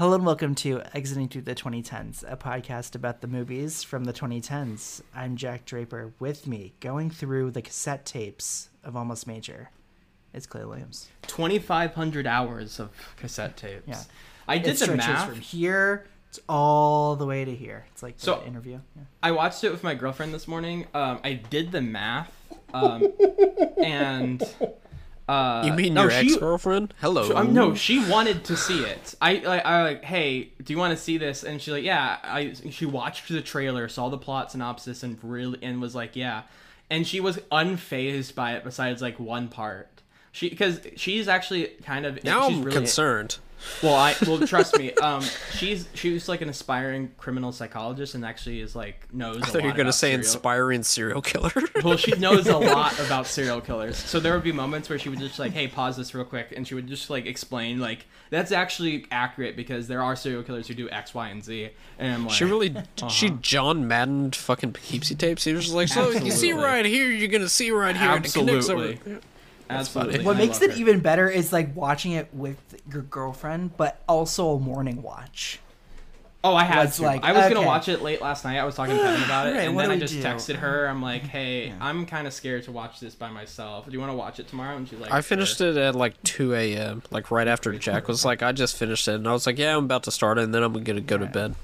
Hello and welcome to Exiting Through the 2010s, a podcast about the movies from the 2010s. I'm Jack Draper. With me, going through the cassette tapes of Almost Major, it's Clay Williams. 2,500 hours of cassette tapes. Yeah. I did it the math. from here to all the way to here. It's like the So- interview. Yeah. I watched it with my girlfriend this morning. Um, I did the math. Um, and. Uh, You mean no, your she- ex girlfriend? Hello. So, um, no, she wanted to see it. I like, I like, hey, do you want to see this? And she's like, yeah. I she watched the trailer, saw the plot synopsis, and really and was like, yeah. And she was unfazed by it, besides like one part. She because she's actually kind of now she's I'm really, concerned. Well, I well trust me. Um, she's she's like an aspiring criminal psychologist, and actually is like knows. I thought you were going to say inspiring serial killer. well, she knows a lot about serial killers. So there would be moments where she would just like, "Hey, pause this real quick," and she would just like explain like that's actually accurate because there are serial killers who do X, Y, and Z. And I'm like, she really, Uh-huh. she John Madden fucking Poughkeepsie tapes. He was just like, so you see right here, you're gonna see right here. and it connects over- Absolutely. Absolutely. What I makes it her. even better is like watching it with your girlfriend, but also a morning watch. Oh, I had to. like, I was gonna watch it late last night. I was talking to Kevin about it, Right, and then I just do? texted her. I'm like, "Hey, I'm kind of scared to watch this by myself. Do you want to watch it tomorrow?" And she's like, I finished it at like 2 a.m. Like right after Jack was like, I just finished it, and I was like, yeah, I'm about to start it, and then I'm gonna go to bed.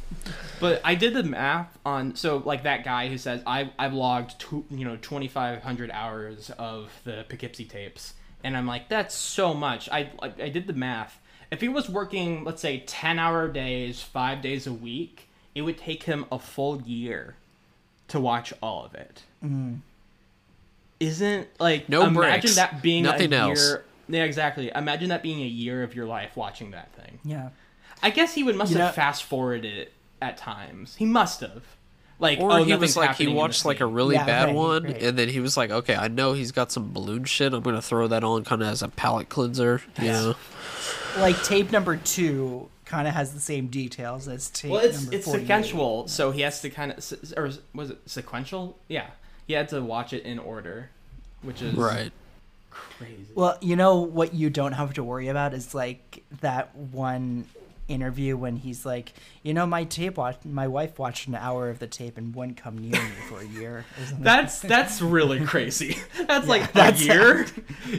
But I did the math on so like that guy who says I I've logged two, you know 2500 hours of the Poughkeepsie tapes and I'm like that's so much. I I I did the math. If he was working let's say 10 hour days, 5 days a week, it would take him a full year to watch all of it. Mm-hmm. Isn't like No imagine breaks. that being Nothing a else. year Yeah, exactly. Imagine that being a year of your life watching that thing. Yeah. I guess he would must You have know- fast forwarded it at times. He must have. Like, Or oh, he was like, he watched this like a really Yeah, bad right, one, right. and then he was like, okay, I know he's got some balloon shit. I'm gonna throw that on kind of as a palate cleanser. You know? Like tape number two kind of has the same details as tape Well, it's number it's sequential, so he has to kind of, or was it sequential? Yeah, he had to watch it in order, which is Right. crazy. Well, you know what you don't have to worry about is like that one interview when he's like, you know, my tape watch, my wife watched an hour of the tape and wouldn't come near me for a year. That's that's really crazy. That's like that's- a year.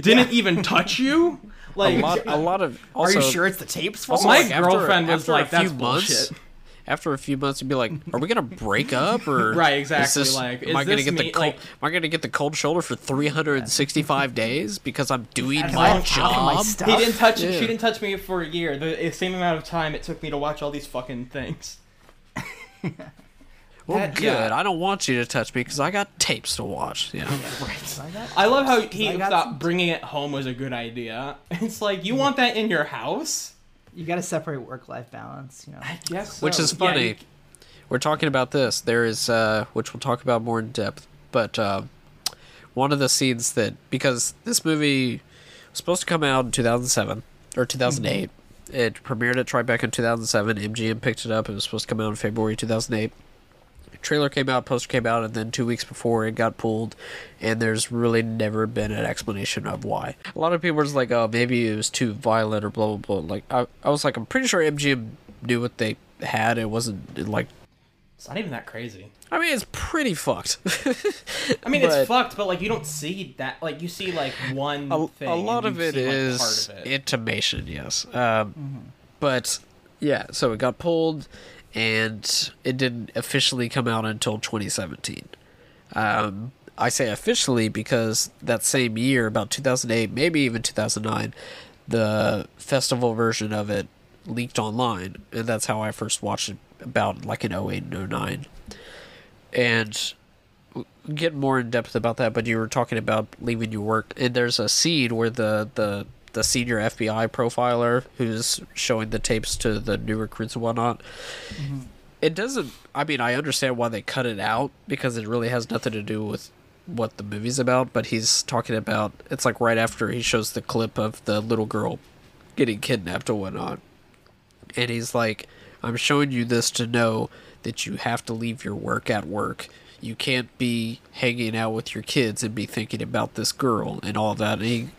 Didn't even touch you. Like a lot, a lot of. Are you sure it's the tapes? fault? Also, My like, after- girlfriend was after a like, "That's few months- bullshit." After a few months, you'd be like, "Are we gonna break up or Right, is exactly, this- like, am is I gonna this get the cold, like- am I gonna get the cold shoulder for 365 days because I'm doing my have half my job?" stuff? He didn't touch. Yeah. She didn't touch me for a year. The same amount of time it took me to watch all these fucking things. Well, That- good. yeah. I don't want you to touch me because I got tapes to watch. Yeah. I got- I love how he thought some- bringing it home was a good idea. It's like you want that in your house. You got to separate work-life balance. You know. I guess. so. Which so. is Yeah, funny. you- We're talking about this. There is, uh, which we'll talk about more in depth, but uh, one of the scenes that because this movie was supposed to come out in 2007 or 2008. It premiered at Tribeca in 2007. MGM picked it up. It was supposed to come out in February 2008. Trailer came out, poster came out, and then two weeks before it got pulled, and there's really never been an explanation of why. A lot of people were just like, "Oh, maybe it was too violent or blah blah blah." Like I, I was like, I'm pretty sure MGM knew what they had. It wasn't like It's not even that crazy. I mean, it's pretty fucked. I mean, But- it's fucked, but like you don't see that. Like you see like one a, thing. a lot of it see, like, part of it. intimation, yes. Um, But yeah, so it got pulled, and it didn't officially come out until 2017. Um, I say officially because that same year, about 2008, maybe even 2009, the festival version of it leaked online, and that's how I first watched it. About like in 08 and 09. and get more in depth about that, but you were talking about leaving your work, and there's a scene where the the the senior FBI profiler who's showing the tapes to the new recruits and whatnot. Mm-hmm. It doesn't. I mean, I understand why they cut it out because it really has nothing to do with what the movie's about. But he's talking about. It's like right after he shows the clip of the little girl getting kidnapped and whatnot, and he's like, "I'm showing you this to know that you have to leave your work at work." You can't be hanging out with your kids and be thinking about this girl and all that. And he,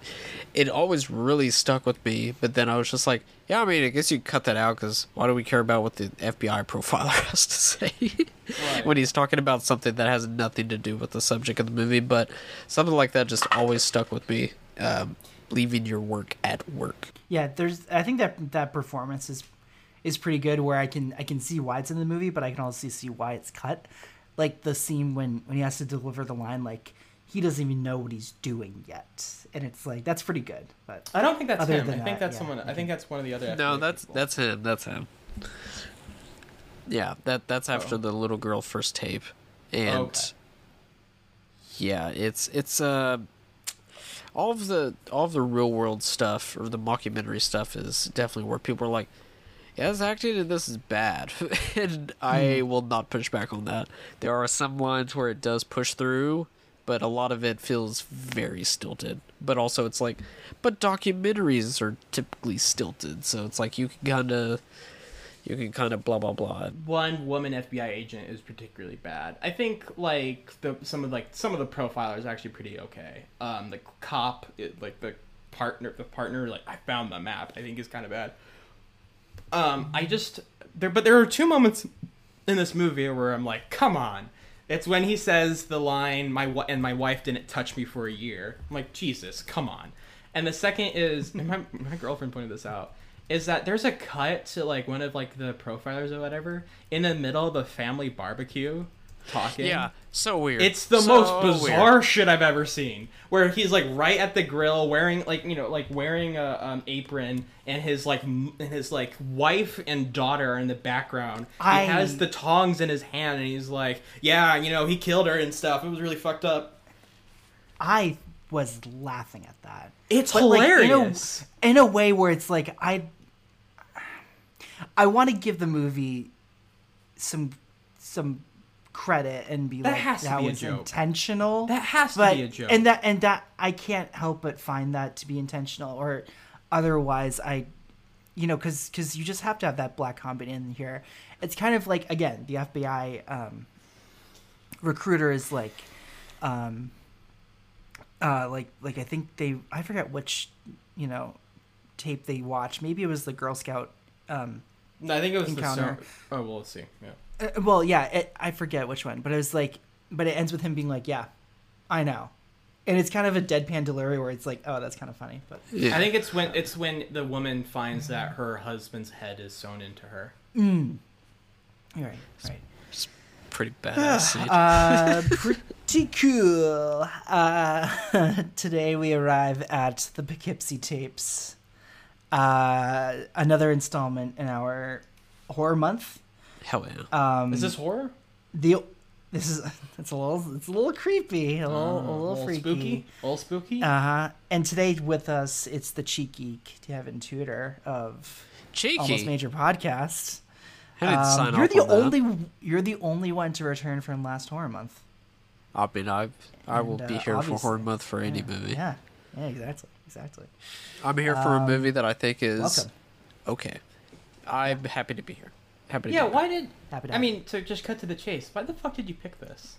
it always really stuck with me. But then I was just like, yeah, I mean, I guess you cut that out because why do we care about what the FBI profiler has to say Right. when he's talking about something that has nothing to do with the subject of the movie? But something like that just always stuck with me. Um, leaving your work at work. Yeah, there's. I think that that performance is is pretty good. Where I can I can see why it's in the movie, but I can also see why it's cut. Like the scene when when he has to deliver the line, like he doesn't even know what he's doing yet, and it's like that's pretty good. But I don't think that's Other him. I think that, that's yeah, someone. I think that's one of the other. No, FBI that's people. that's him. That's him. Yeah, that that's after Oh. the little girl first tape, and Okay. yeah, it's it's uh all of the all of the real world stuff or the mockumentary stuff is definitely where people are like, yeah, this acting in this is bad, and I will not push back on that. There are some lines where it does push through, but a lot of it feels very stilted. But also, it's like, but documentaries are typically stilted, so it's like you can kind of, you can kind of blah blah blah. one woman FBI agent is particularly bad. I think like the some of like some of the profilers are actually pretty okay. Um, the cop, it, like the partner, the partner, like I found the map. I think is kind of bad. Um, I just there, but there are two moments in this movie where I'm like, come on. It's when he says the line, "My wi- and my wife didn't touch me for a year." I'm like, Jesus, come on. And the second is my my girlfriend pointed this out is that there's a cut to like one of like the profilers or whatever in the middle of a family barbecue talking. Yeah, so weird. It's the So most weird. bizarre shit I've ever seen. Where he's like right at the grill, wearing like you know like wearing a um, apron, and his like m- and his like wife and daughter are in the background. I- He has the tongs in his hand, and he's like, "Yeah, you know, he killed her and stuff. It was really fucked up." I was laughing at that. It's But, like, in a- hilarious. in, a, way where it's like I I want to give the movie some some credit and be That like has to that be a was joke. intentional. That has to but, be a joke. And that and that I can't help but find that to be intentional or otherwise I you know cuz cuz you just have to have that black comedy in here. It's kind of like again, the FBI um recruiter is like um uh like like I think they I forget which you know tape they watched. Maybe it was the Girl Scout um No, I think it was Encounter. the. So- oh well, let's see. Yeah. Uh, well, yeah, it, I forget which one, but it was like, but it ends with him being like, "Yeah, I know," and it's kind of a deadpan delivery where it's like, "Oh, that's kind of funny," but Yeah. I think it's when it's when the woman finds that her husband's head is sewn into her. you're right, right. pretty badass. Uh, pretty cool. Uh, today we arrive at the Poughkeepsie tapes, uh, another installment in our horror month. Hell yeah. Um, Is this horror? the? This is it's a little it's a little creepy, a little, a little, freaky. spooky. A little spooky. Uh huh. And today with us, it's the cheeky Kevin Tudor of Cheeky. Almost Major Podcast. I didn't Um, sign you're off the on that. only you're the only one to return from last horror month. I mean, I I will And, be uh, here for horror month for any yeah. movie. Yeah. Yeah. Exactly. Exactly. I'm here for a Um, movie that I think is welcome. okay. I'm happy to be here. Happy to yeah. be Why did? Happy to I mean, to just cut to the chase. Why the fuck did you pick this?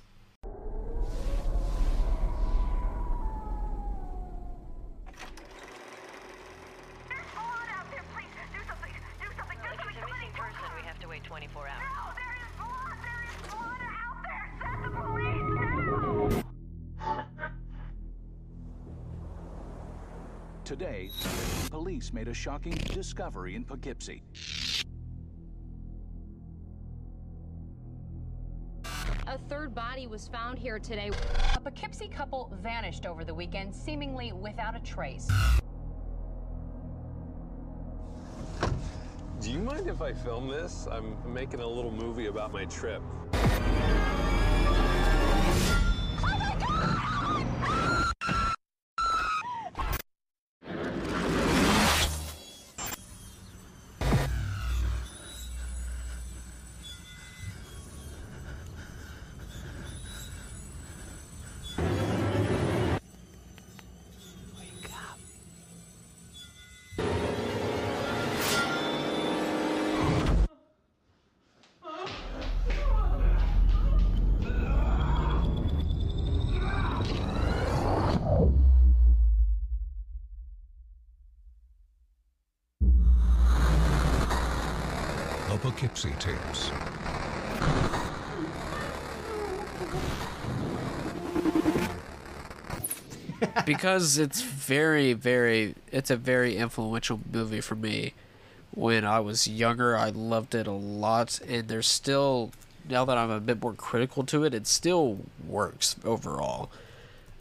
Today, police made a shocking discovery in Do A third body was found here today. A Poughkeepsie couple vanished over the weekend, seemingly without a trace. Do you mind if I film this? I'm making a little movie about my trip. Poughkeepsie tapes. because it's very, very, it's a very influential movie for me. When I was younger, I loved it a lot, and there's still, now that I'm a bit more critical to it, it still works overall.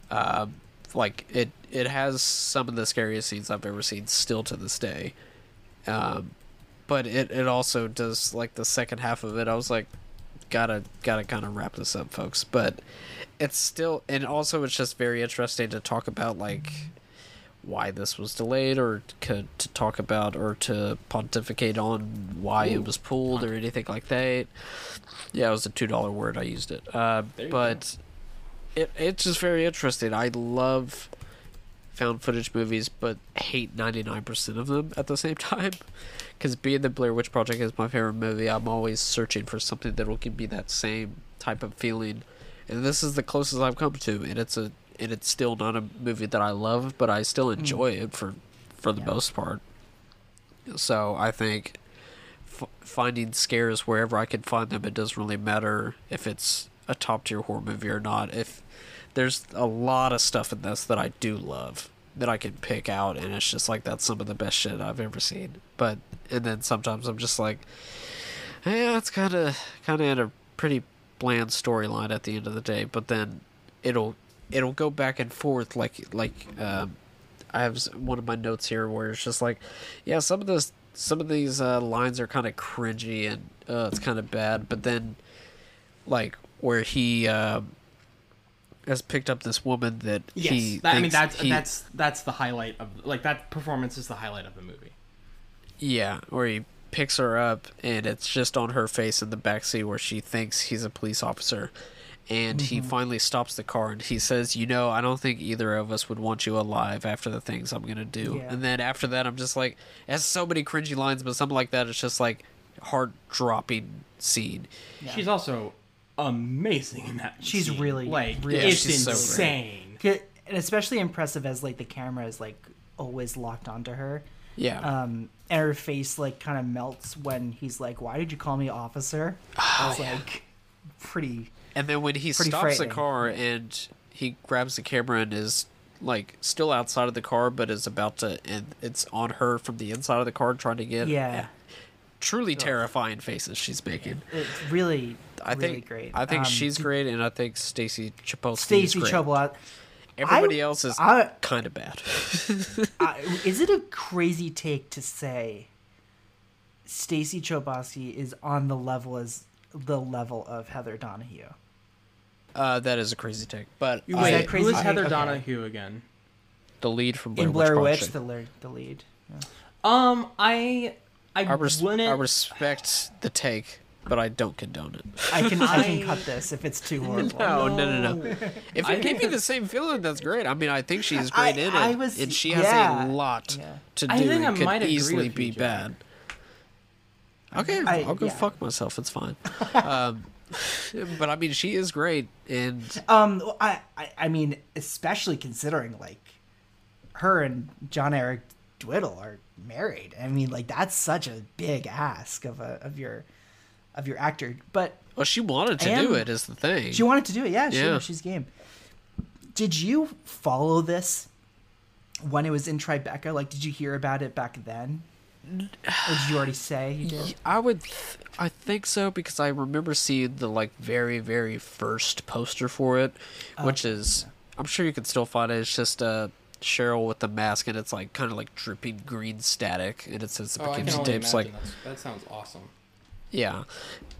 Um, like it, it has some of the scariest scenes I've ever seen still to this day. Um, but it, it also does like the second half of it. I was like, gotta gotta kind of wrap this up, folks. But it's still, and also it's just very interesting to talk about like why this was delayed, or to, to talk about, or to pontificate on why it was pulled, or anything like that. Yeah, it was a two dollar word. I used it. Uh, but it it's just very interesting. I love found footage movies, but hate ninety nine percent of them at the same time. Because being the Blair Witch Project is my favorite movie, I'm always searching for something that will give me that same type of feeling, and this is the closest I've come to. And it's a and it's still not a movie that I love, but I still mm. enjoy it for for the most part. So I think f- finding scares wherever I can find them, it doesn't really matter if it's a top tier horror movie or not. If there's a lot of stuff in this that I do love that I can pick out, and it's just like that's some of the best shit I've ever seen. But and then sometimes I'm just like, yeah, it's kind of kind of in a pretty bland storyline at the end of the day. But then it'll it'll go back and forth like like um, I have one of my notes here where it's just like, yeah, some of this some of these uh, lines are kind of cringy and uh, it's kind of bad, but then like where he um, has picked up this woman that Yes, he that, I mean that's he- that's that's the highlight of like that performance is the highlight of the movie. Yeah, where he picks her up and it's just on her face in the backseat where she thinks he's a police officer. And he Mm-hmm. finally stops the car and he says, You know, I don't think either of us would want you alive after the things I'm going to do. Yeah. And then after that, I'm just like, it has so many cringy lines, but something like that, it's just like heart dropping scene. She's also amazing in that. She's scene. really, like really- it's she's so insane. And especially impressive as like the camera is like always locked onto her. Yeah. Um, and her face like kind of melts when he's like, "Why did you call me officer?" Oh, I was like, pretty. And then when he stops the car and he grabs the camera and is like still outside of the car, but is about to, and it's on her from the inside of the car trying to get. Yeah. Truly terrifying faces she's making. It's really, I really think. great. I think Um, she's great, and I think Stacy Chbosky Stacy. Chobot. Everybody I- else is kind of bad. I, is it a crazy take to say Stacy Chbosky is on the level as the level of Heather Donahue? uh, that is a crazy take, but Is Wait, I, crazy who is take? Heather Okay. Donahue again? the lead from Blair In Blair Witch, Witch, the, lead- the lead. Yeah. Um, I I, I, res- wouldn't. I respect the take, but I don't condone it. I can I can cut this if it's too horrible. No, no, no, no. If it gave think you the same feeling, that's great. I mean, I think she's great I- in it, I was- and she has yeah, a lot yeah. to do. I think I could might agree easily with be you, Jack. bad. Okay, I- I'll go yeah. fuck myself. It's fine. um, but I mean, she is great, and Um, I, I I mean, especially considering like her and John Erick Dowdle are married. I mean, like that's such a big ask of a of your of your actor. But well, she wanted to I do it. Is the thing. she wanted to do it. Yeah, sure, Yeah. she's game. Did you follow this when it was in Tribeca? Like, did you hear about it back then? Or did you already say you did? I would, th- I think so because I remember seeing the like very very first poster for it, Oh, which is I'm sure you can still find it. It's just uh Cheryl with the mask and it's like kind of like dripping green static and it says the oh, I Poughkeepsie tapes like that sounds awesome. Yeah,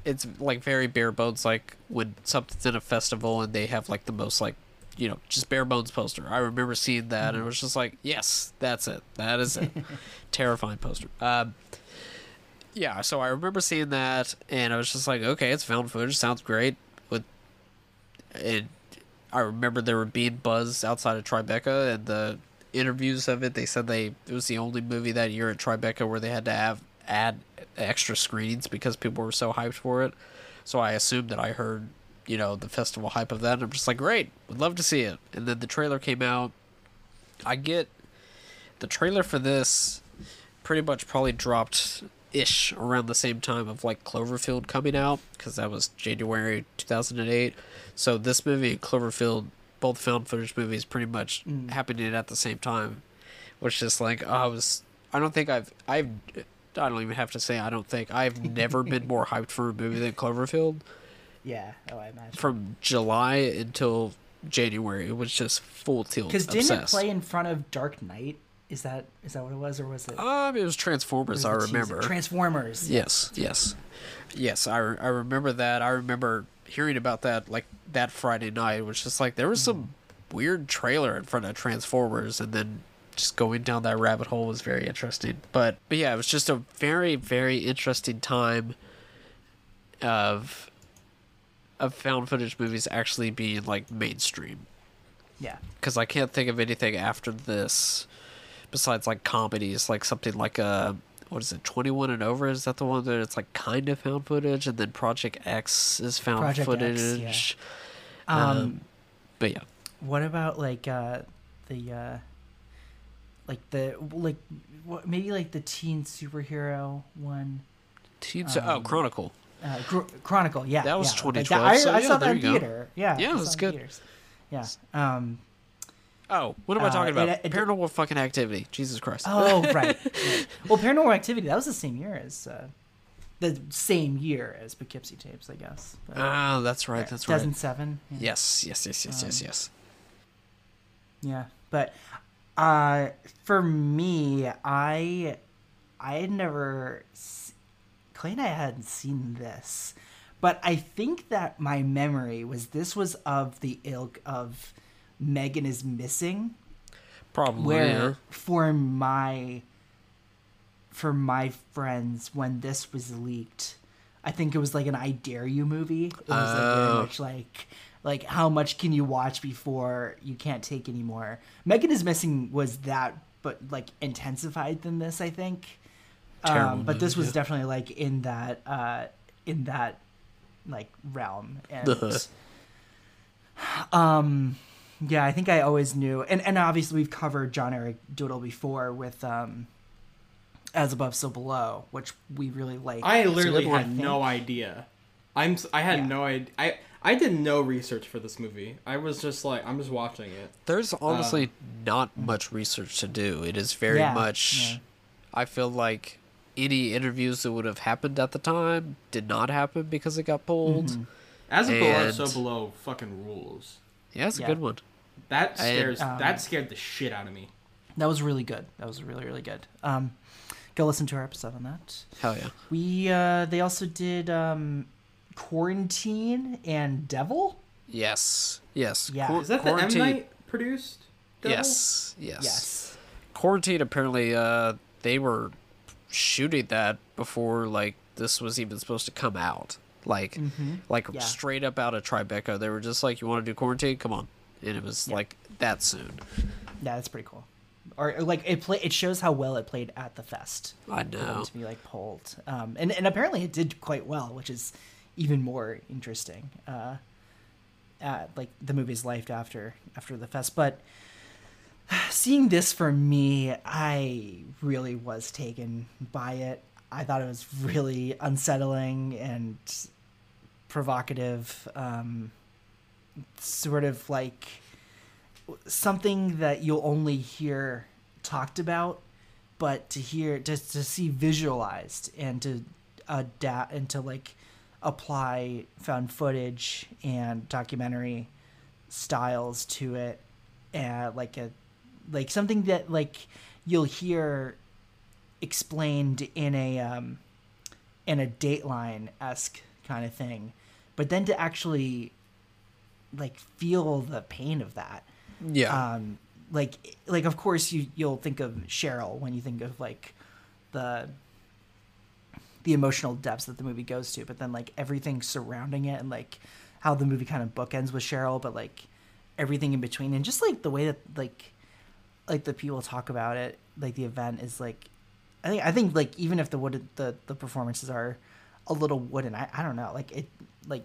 it's like very bare bones like when something's in a festival and they have like the most like you know just bare bones poster. I remember seeing that and it was just like yes that's it that is it terrifying poster. Um, yeah, so I remember seeing that, and I was just like, okay, it's found footage, sounds great. With, and I remember there were being buzz outside of Tribeca, and the interviews of it, they said they it was the only movie that year at Tribeca where they had to have add extra screenings because people were so hyped for it. So I assumed that I heard, you know, the festival hype of that, and I'm just like, great, would love to see it. And then the trailer came out. I get the trailer for this pretty much probably dropped ish around the same time of like Cloverfield coming out because that was January 2008. So this movie and Cloverfield, both found footage movies, pretty much mm. happening at the same time, which is like oh, I was. I don't think I've I've. I don't even have to say I don't think I've never been more hyped for a movie than Cloverfield. Yeah. Oh, I imagine. From July until January, it was just full tilt. Because didn't it play in front of Dark Knight? Is that is that what it was, or was it? Um, it was Transformers. I was it remember. Transformers. Yes, yes, yes. I, re- I remember that. I remember hearing about that like that Friday night. It was just like there was some weird trailer in front of Transformers, and then just going down that rabbit hole was very interesting. But but yeah, it was just a very very interesting time of of found footage movies actually being like mainstream Yeah. because I can't think of anything after this besides like comedies, like something like uh what is it, Twenty One and Over? Is that the one that it's like kind of found footage, and then Project X is found Project X, footage. yeah. Um, Um, but yeah, What about like uh the uh like the like what maybe like the teen superhero one? Teens. oh, Chronicle. Uh, Chr- Chronicle, yeah. That was yeah. Like 2012, I, so I yeah, saw that in you go. theater. Yeah, Yeah, it was good. theaters. Yeah. Um. Oh, what am I Uh, talking about? it- it- Paranormal fucking activity. Jesus Christ. Oh right. right. Well, Paranormal Activity that was the same year as uh, the same year as Poughkeepsie tapes, I guess. Ah, that's right. That's right. 2007. Yeah. Yes, yes, yes, yes, Um, yes, yes. Yeah, but uh, for me, I I had never Clay and I hadn't seen this, but I think that my memory was this was of the ilk of Megan is missing, Probably. where yeah. for my for my friends when this was leaked, I think it was like an I Dare You movie. It was like very Oh. much like like how much can you watch before you can't take anymore. Megan is missing was that, but like intensified than this, I think. Terrible Um, but this was yeah. definitely like in that uh, in that like realm and. Um, yeah, I think I always knew, and and obviously we've covered John Erick Dowdle before with um, as above, so below, which we really like. I literally everyone, had I no idea. I'm i had Yeah. no idea. I I did no research for this movie. I was just like I'm just watching it. There's honestly not much research to do. It is very Yeah, much. yeah. I feel like any interviews that would have happened at the time did not happen because it got pulled. Mm-hmm. As above, And- so below fucking rules. Yeah, it's a good one. That And, scares. um, that scared the shit out of me. That was really good. That was really really good. Um, go listen to our episode on that. Hell yeah. We uh, they also did um, quarantine and Devil. Yes. Yes. Yeah. Quar- Is that the M Quarantine- Night produced? Devil? Yes. Yes. Yes. Quarantine apparently uh they were shooting that before like this was even supposed to come out. Like like Mm-hmm. Yeah. straight up out of Tribeca. They were just like, You wanna do quarantine? Come on. And it was like that soon. Yeah, that's pretty cool. Or or, like it play it shows how well it played at the fest. I know. to be like pulled. Um, and and apparently it did quite well, which is even more interesting. Uh, uh, like the movie's life after after the fest, but seeing this for me, I really was taken by it. I thought it was really unsettling and provocative. Um, sort of like something that you'll only hear talked about but to hear just to see visualized and to adapt and to like apply found footage and documentary styles to it and like a like something that like you'll hear explained in a um in a dateline esque kind of thing but then to actually like feel the pain of that Yeah. um like like of course you you'll think of cheryl when you think of like the the emotional depths that the movie goes to but then like everything surrounding it and like how the movie kind of bookends with cheryl but like everything in between and just like the way that like like the people talk about it like the event is like i think i think like even if the wood the the performances are a little wooden i, I don't know like it like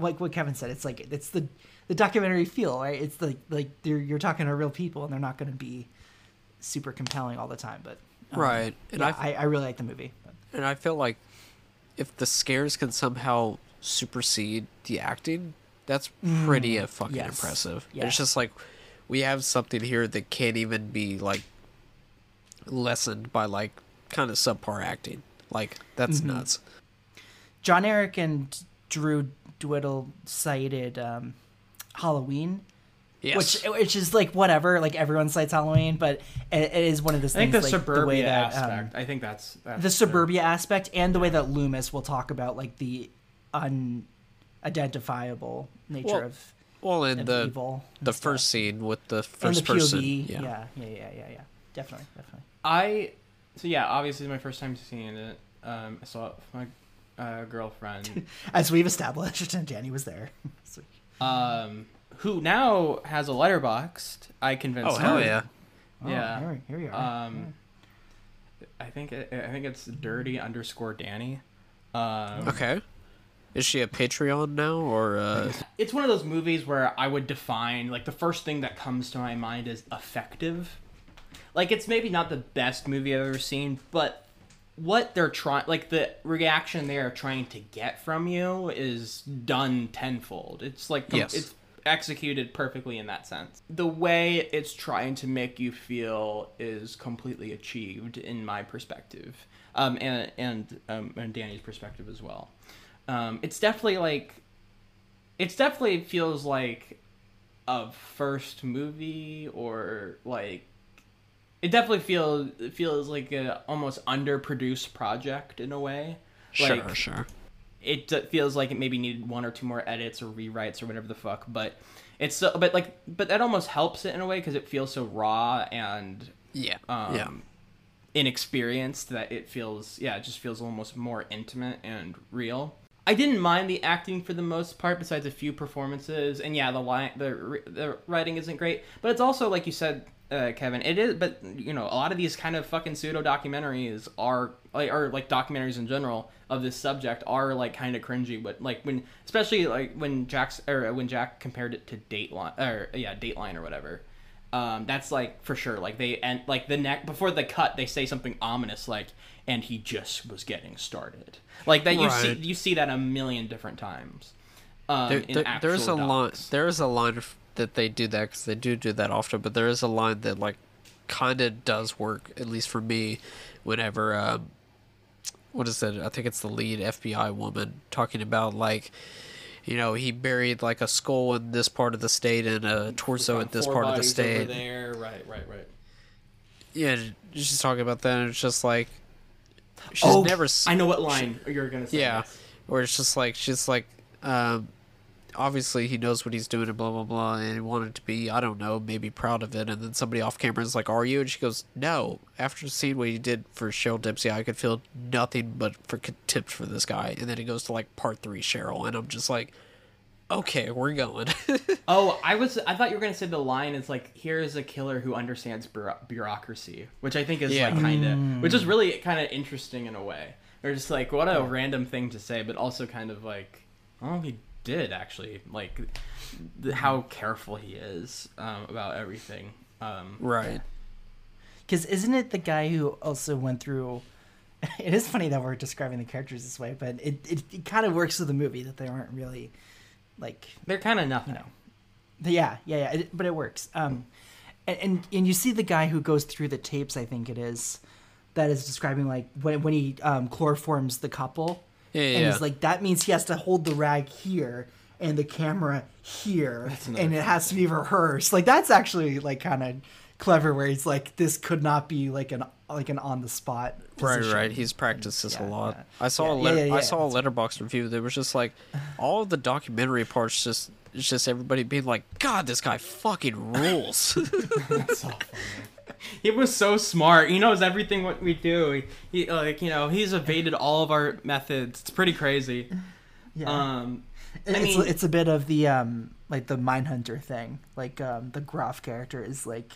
like what kevin said it's like it's the the documentary feel right it's like like you're talking to real people and they're not going to be super compelling all the time but um, Right, and yeah, I, I really like the movie. And I feel like if the scares can somehow supersede the acting, that's pretty uh, fucking yes. impressive. Yeah. It's just like we have something here that can't even be like lessened by like kind of subpar acting. Like that's Mm-hmm. nuts. John Erick and Drew Dowdle cited um, Halloween, Yes. which which is like whatever. Like everyone cites Halloween, but it, it is one of those I think the like, suburbia the way that, um, aspect. I think that's, that's the suburbia aspect and the way that Loomis will talk about like the unidentifiable nature Well, of, well, in of the evil. the stuff. first scene with the and first the person. POV. Yeah. Yeah. yeah, yeah, yeah, yeah, Definitely, definitely. I so yeah, obviously my first time seeing it. Um, I saw it with my uh, girlfriend, As we've established, and Danny was there. Um, who now has a Letterboxd. I convinced Oh her. hell yeah! Oh, Yeah. here, here we are. Um, I think it, I think it's dirty underscore Danny. Um, Okay. Is she a Patreon now or uh it's one of those movies where I would define like the first thing that comes to my mind is effective. Like it's maybe not the best movie I've ever seen, but what they're trying like the reaction they are trying to get from you is done tenfold. It's like com- Yes. it's executed perfectly in that sense. The way it's trying to make you feel is completely achieved in my perspective. Um and and um and Danny's perspective as well. Um it's definitely like it's definitely feels like a first movie or like it definitely feels feels like a almost underproduced project in a way. Sure, Like, sure. It feels like it maybe needed one or two more edits or rewrites or whatever the fuck but it's so but like but that almost helps it in a way because it feels so raw and Yeah. um, yeah. inexperienced that it feels yeah it just feels almost more intimate and real i didn't mind the acting for the most part besides a few performances and yeah the line the, the writing isn't great but it's also like you said uh, Kevin, it is, but you know, a lot of these kind of fucking pseudo documentaries are, like, or like documentaries in general of this subject are like kind of cringy. But like when, especially like when Jack's or when Jack compared it to Dateline or yeah, Dateline or whatever, um, that's like for sure. Like they and like the neck before the cut, they say something ominous like, "And he just was getting started." Like that you see you see that a million different times. Um, There, there- there's a line. docs. There's a line of, that they do that because they do do that often. But there is a line that like kind of does work at least for me. Whenever um, what is it? I think it's the lead FBI woman talking about like. You know, he buried like a skull in this part of the state and a torso in this part of the state. there, right, right, right. Yeah, she's talking about that, and it's just like she's oh, never. s- I know what line you're gonna say. Yeah, yes. where it's just like she's like, um, obviously he knows what he's doing and blah blah blah, and he wanted to be, I don't know, maybe proud of it. And then somebody off camera is like, "Are you?" And she goes, "No." After seeing what he did for Cheryl Dempsey, I could feel nothing but for contempt for this guy. And then it goes to like part three Cheryl, and I'm just like, okay, we're going. Oh, I was. I thought you were gonna say the line is like, "Here is a killer who understands bureau- bureaucracy," which I think is Yeah. like kind of, mm. which is really kind of interesting in a way. Or just like, what a random thing to say, but also kind of like, oh, he did actually like th- how careful he is um, about everything. Um, right. Because isn't it the guy who also went through? It is funny that we're describing the characters this way, but it it, it kind of works with the movie that they aren't really like they're kind of nothing. know. yeah yeah yeah it, but it works. Um, and, and and you see the guy who goes through the tapes. I think it is that is describing like when when he um, chloroforms the couple. Yeah, yeah, and yeah. he's like that means he has to hold the rag here and the camera here, and it has to be rehearsed. Like that's actually like kind of clever, where he's like this could not be like an like an on the spot. Right, right. He's practiced this Yeah, a lot. yeah. I saw a letter, yeah, yeah, I saw a Letterboxd review that was just like all of the documentary parts. Just it's just everybody being like, "God, this guy fucking rules." He was so smart. He knows everything what we do. He, he like you know he's evaded all of our methods. It's pretty crazy. Yeah. Um, I it's, mean, it's a bit of the um like the Mindhunter thing. Like um the Groff character is like,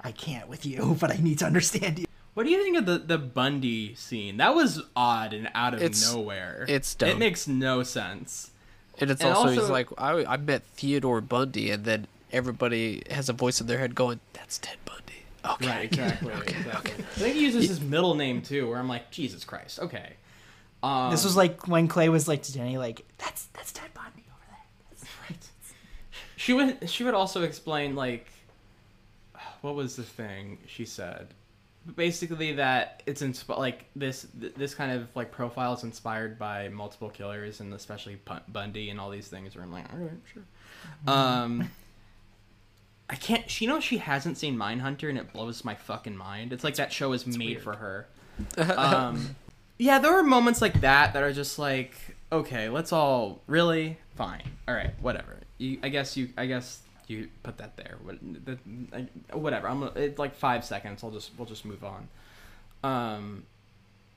I can't with you, but I need to understand you. what do you think of the the Bundy scene? That was odd and out of It's- nowhere. it's It makes no sense. and it's And also, he's also- like, I, I met Theodore Bundy, and then everybody has a voice in their head going, "That's Ted Bundy." Okay. Right, exactly. exactly. I think he uses his middle name too, where I'm like, Jesus Christ, okay. Um, This was like when Clay was like to Danny, like, that's that's Ted Bundy over there. That's right. She would she would also explain like what was the thing she said? Basically that it's insp- like this th- this kind of like profile is inspired by multiple killers and especially Bundy and all these things where I'm like, all right, sure. Um I can't she knows she hasn't seen Mindhunter and it blows my fucking mind. It's like that show is made for her. Um yeah, there are moments like that that are just like, okay, let's all really fine. All right, whatever. You, I guess you, I guess you put that there. What, the, I, whatever. I'm it's like five seconds. I'll just, we'll just move on. Um,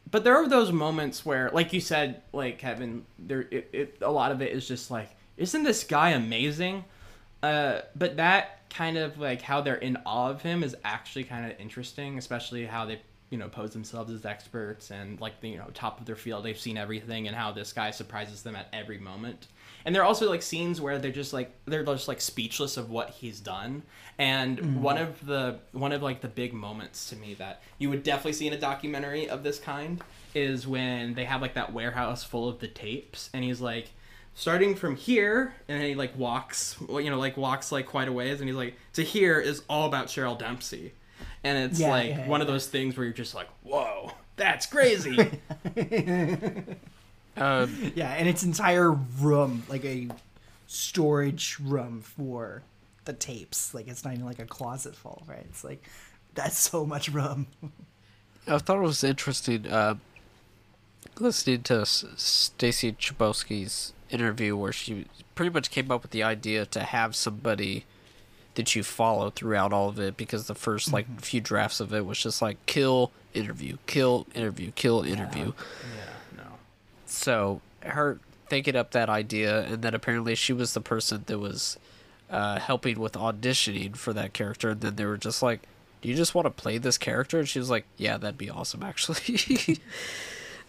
but there are those moments where, like you said, like Kevin, there, it, it a lot of it is just like, isn't this guy amazing? Uh, but that kind of like how they're in awe of him is actually kind of interesting, especially how they you know pose themselves as experts and like the you know top of their field. They've seen everything and how this guy surprises them at every moment. And there are also like scenes where they're just like they're just like speechless of what he's done. And one of the one of like the big moments to me that you would definitely see in a documentary of this kind is when they have like that warehouse full of the tapes and he's like starting from here and then he like walks you know like walks like quite a ways and he's like to here is all about cheryl dempsey and it's Yeah, like yeah, one of those things where you're just like whoa that's crazy Um, Yeah, and its entire room, like a storage room for the tapes. Like it's not even like a closet full, right? It's like that's so much room. I thought it was interesting uh, listening to S- Stacy Chbosky's interview where she pretty much came up with the idea to have somebody that you follow throughout all of it because the first like few drafts of it was just like kill interview kill interview kill interview. Yeah no. So her thinking up that idea and then apparently she was the person that was uh, helping with auditioning for that character and then they were just like do you just want to play this character? And she was like yeah that'd be awesome actually.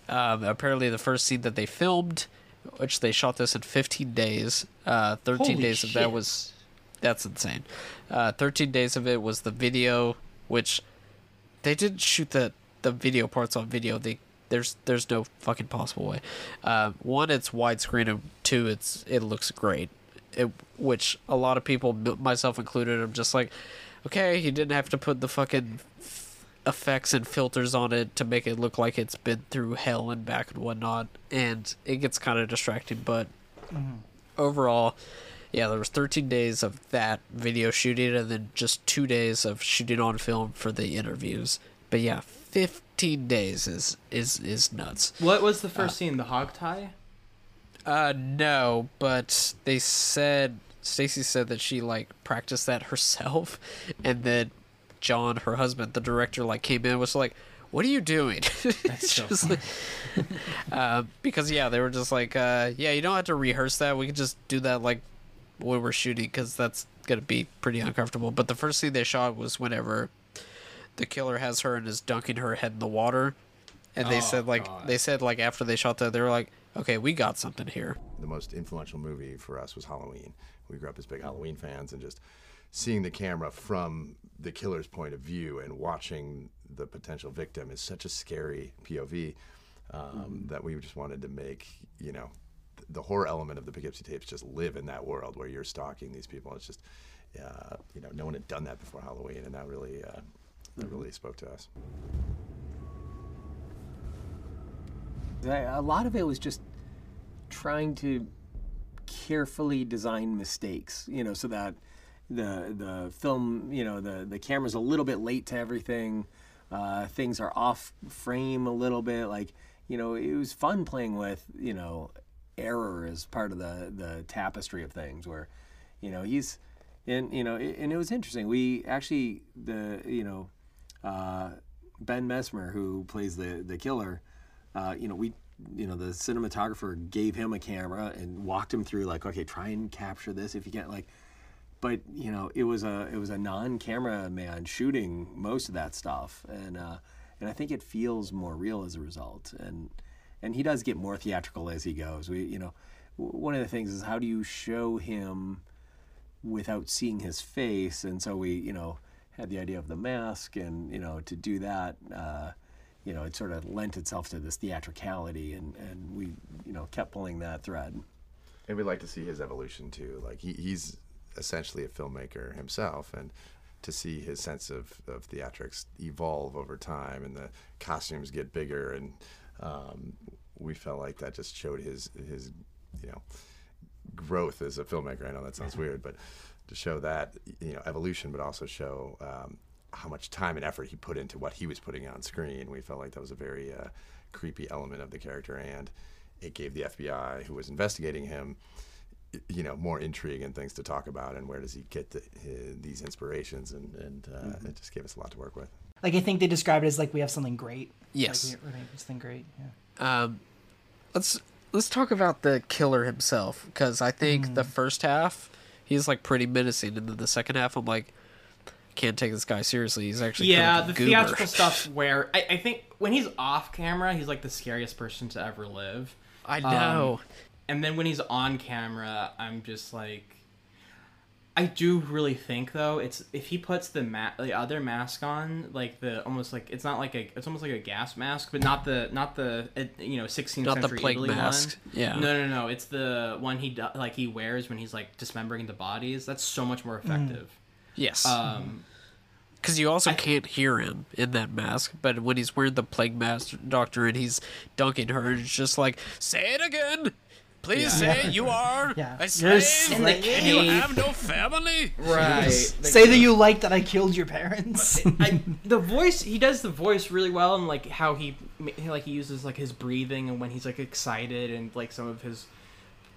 Um, apparently the first scene that they filmed which they shot this in 15 days uh, 13 Holy days of shit. that was that's insane uh, 13 days of it was the video which they didn't shoot the the video parts on video. They there's there's no fucking possible way. Uh, one, it's widescreen, and two, it's it looks great. It, which a lot of people, myself included, I'm just like, okay, he didn't have to put the fucking effects and filters on it to make it look like it's been through hell and back and whatnot, and it gets kind of distracting. But overall, yeah, there was 13 days of that video shooting, and then just two days of shooting on film for the interviews. But yeah, 15 days is is is nuts. what was the first scene the hog tie Uh, no, but they said Stacy said that she like practiced that herself, and then John, her husband, the director, like came in and was like, "What are you doing?" It's so just like, uh, because yeah, they were just like, uh, "Yeah, you don't have to rehearse that. We can just do that like when we're shooting, because that's gonna be pretty uncomfortable." But the first scene they shot was whenever the killer has her and is dunking her head in the water. And they Oh, said like God. they said like after they shot that they were like, okay, we got something here. the most influential movie for us was Halloween. We grew up as big Halloween fans, and just seeing the camera from the killer's point of view and watching the potential victim is such a scary POV um, that we just wanted to make, you know, th- the horror element of the Poughkeepsie tapes just live in that world where you're stalking these people. It's just, uh, you know, no one had done that before Halloween, and that really, uh, that really spoke to us. A lot of it was just trying to carefully design mistakes, you know, so that the the film, you know, the the camera's a little bit late to everything. Uh, things are off frame a little bit. Like, you know, it was fun playing with, you know, error as part of the the tapestry of things. Where, you know, he's, and you know, and it was interesting. We actually the you know, uh, Ben Messmer who plays the the killer uh, you know, we, you know, the cinematographer gave him a camera and walked him through like, okay, try and capture this if you can't like, but you know, it was a it was a non-camera man shooting most of that stuff, and uh, and I think it feels more real as a result, and and he does get more theatrical as he goes. We, you know, one of the things is how do you show him without seeing his face, and so we, you know, had the idea of the mask, and you know, to do that, uh, you know, it sort of lent itself to this theatricality, and and we, you know, kept pulling that thread. And we'd like to see his evolution too. Like he, he's essentially a filmmaker himself, and to see his sense of, of theatrics evolve over time, and the costumes get bigger, and um, we felt like that just showed his his you know growth as a filmmaker. I know that sounds weird, but to show that you know evolution, but also show um, how much time and effort he put into what he was putting on screen. We felt like that was a very uh, creepy element of the character, and it gave the FBI, who was investigating him, you know, more intrigue and things to talk about, and where does he get the, hi these inspirations, and, and uh, it just gave us a lot to work with. Like I think they describe it as like we have something great. Yes. Like, we, we have something great. Yeah. Um, let's let's talk about the killer himself because I think the first half he's like pretty menacing, and then the second half I'm like, can't take this guy seriously. He's actually yeah, kind the of a goober. theatrical stuff where I, I think when he's off camera, he's like the scariest person to ever live. I know. Um, and then when he's on camera, I'm just like, I do really think though it's if he puts the ma- the other mask on, like the almost like it's not like a it's almost like a gas mask, but not the not the uh, you know 16th Not the plague Italy mask. one. Yeah. No, no, no. It's the one he do- like he wears when he's like dismembering the bodies. That's so much more effective. Yes. Um, Because you also can't hear him in that mask, but when he's wearing the plague mask doctor and he's dunking her, it's just like, say it again. Please Yeah. say you are Yeah. a You're slave. In the You have no family. right. Say that you like that I killed your parents. I, the voice he does the voice really well and like how he he, like he uses like his breathing and when he's like excited and like some of his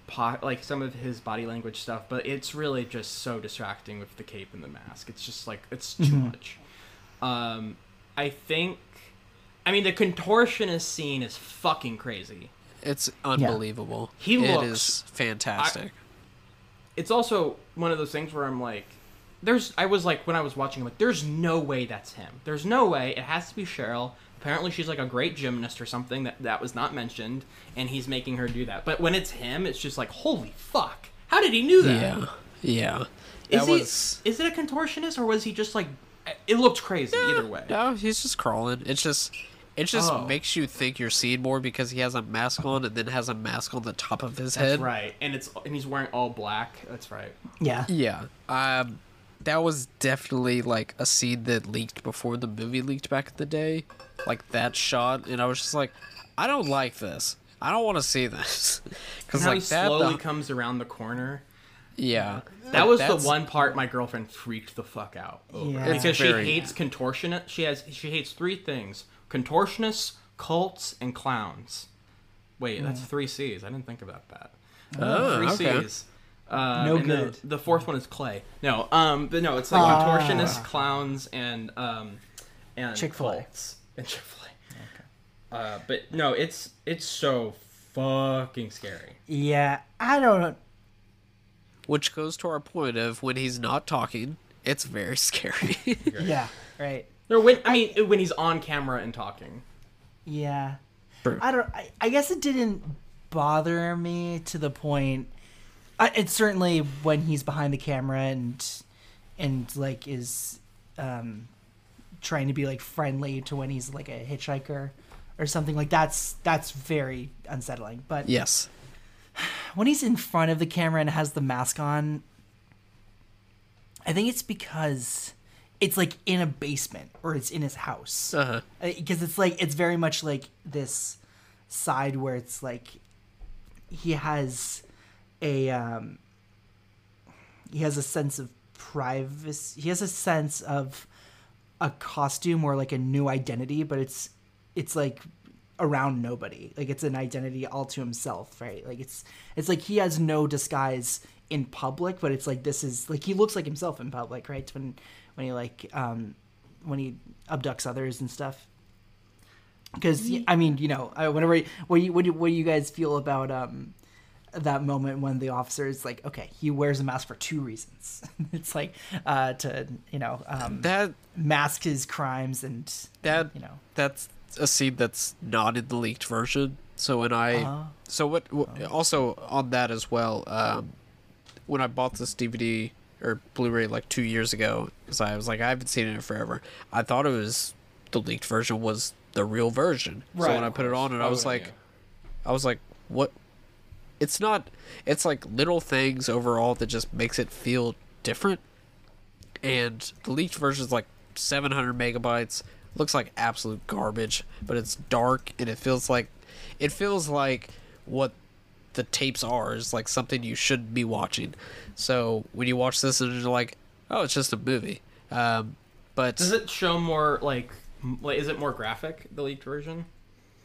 po- like some of his body language stuff but it's really just so distracting with the cape and the mask it's just like it's too much um i think i mean the contortionist scene is fucking crazy It's unbelievable. He It looks- is fantastic. it's also one of those things where I'm like, there's. I was like when I was watching, I'm like, there's no way that's him. There's no way. It has to be Cheryl. Apparently, she's like a great gymnast or something that that was not mentioned, and he's making her do that. But when it's him, it's just like, holy fuck! How did he knew that? yeah. Yeah. Is he? was Is it a contortionist or was he just like? It looked crazy either way. No, he's just crawling. It's just it just Oh. makes you think you're seeing more because he has a mask on and then has a mask on the top of his That's head. right, and it's and he's wearing all black. That's right. yeah. Yeah. Um that was definitely like a scene that leaked before the movie leaked back in the day. Like that shot and I was just like I don't like this. I don't want to see this. Cuz like he that slowly the- comes around the corner. yeah. That Like, was the one part my girlfriend freaked the fuck out over Yeah. Because very- she hates contortionists. She has she hates three things: contortionists, cults, and clowns. Wait, that's three C's. I didn't think about that. Oh, three okay. C's. Um, No and the- good. The, fourth one is clay. No, um, but no, it's like Ah. contortionists, clowns, and um, and Chick-fil-A. and Chick Fil A. Okay. Uh, but no, it's it's so fucking scary. Yeah. I don't. Which goes to our point of when he's not talking, it's very scary. Yeah. Right. Or when I mean when he's on camera and talking. Yeah. Sure. I don't. I, I guess it didn't bother me to the point. I, it's certainly when he's behind the camera and and like is um trying to be like friendly to when he's like a hitchhiker or something like that's that's very unsettling. But yes. when he's in front of the camera and has the mask on, I think it's because it's like in a basement or it's in his house. Uh-huh. because it's like it's very much like this side where it's like he has a um he has a sense of privacy he has a sense of a costume or like a new identity but it's it's like around nobody. Like it's an identity all to himself right? Like it's it's like he has no disguise in public but it's like this is like he looks like himself in public right? When when he like um when he abducts others and stuff because I mean, you know, I- whenever what do you what do, what do you guys feel about um that moment when the officer is like, okay, he wears a mask for two reasons. it's like uh to you know um That mask his crimes and that you know that's a scene that's not in the leaked version. So when I Uh-huh. so what, what also on that as well, um, when I bought this DVD or Blu-ray like two years ago because I was like I haven't seen it in forever. I thought it was the leaked version was the real version. so when I put it on, and I oh, was like, you? I was like, what? It's not. It's like little things overall that just makes it feel different. And the leaked version is like 700 megabytes. Looks like absolute garbage, but it's dark and it feels like it feels like what the tapes are is like something you shouldn't be watching. So when you watch this and you're like, oh, it's just a movie. Um, but Does it show more like, like is it more graphic the leaked version?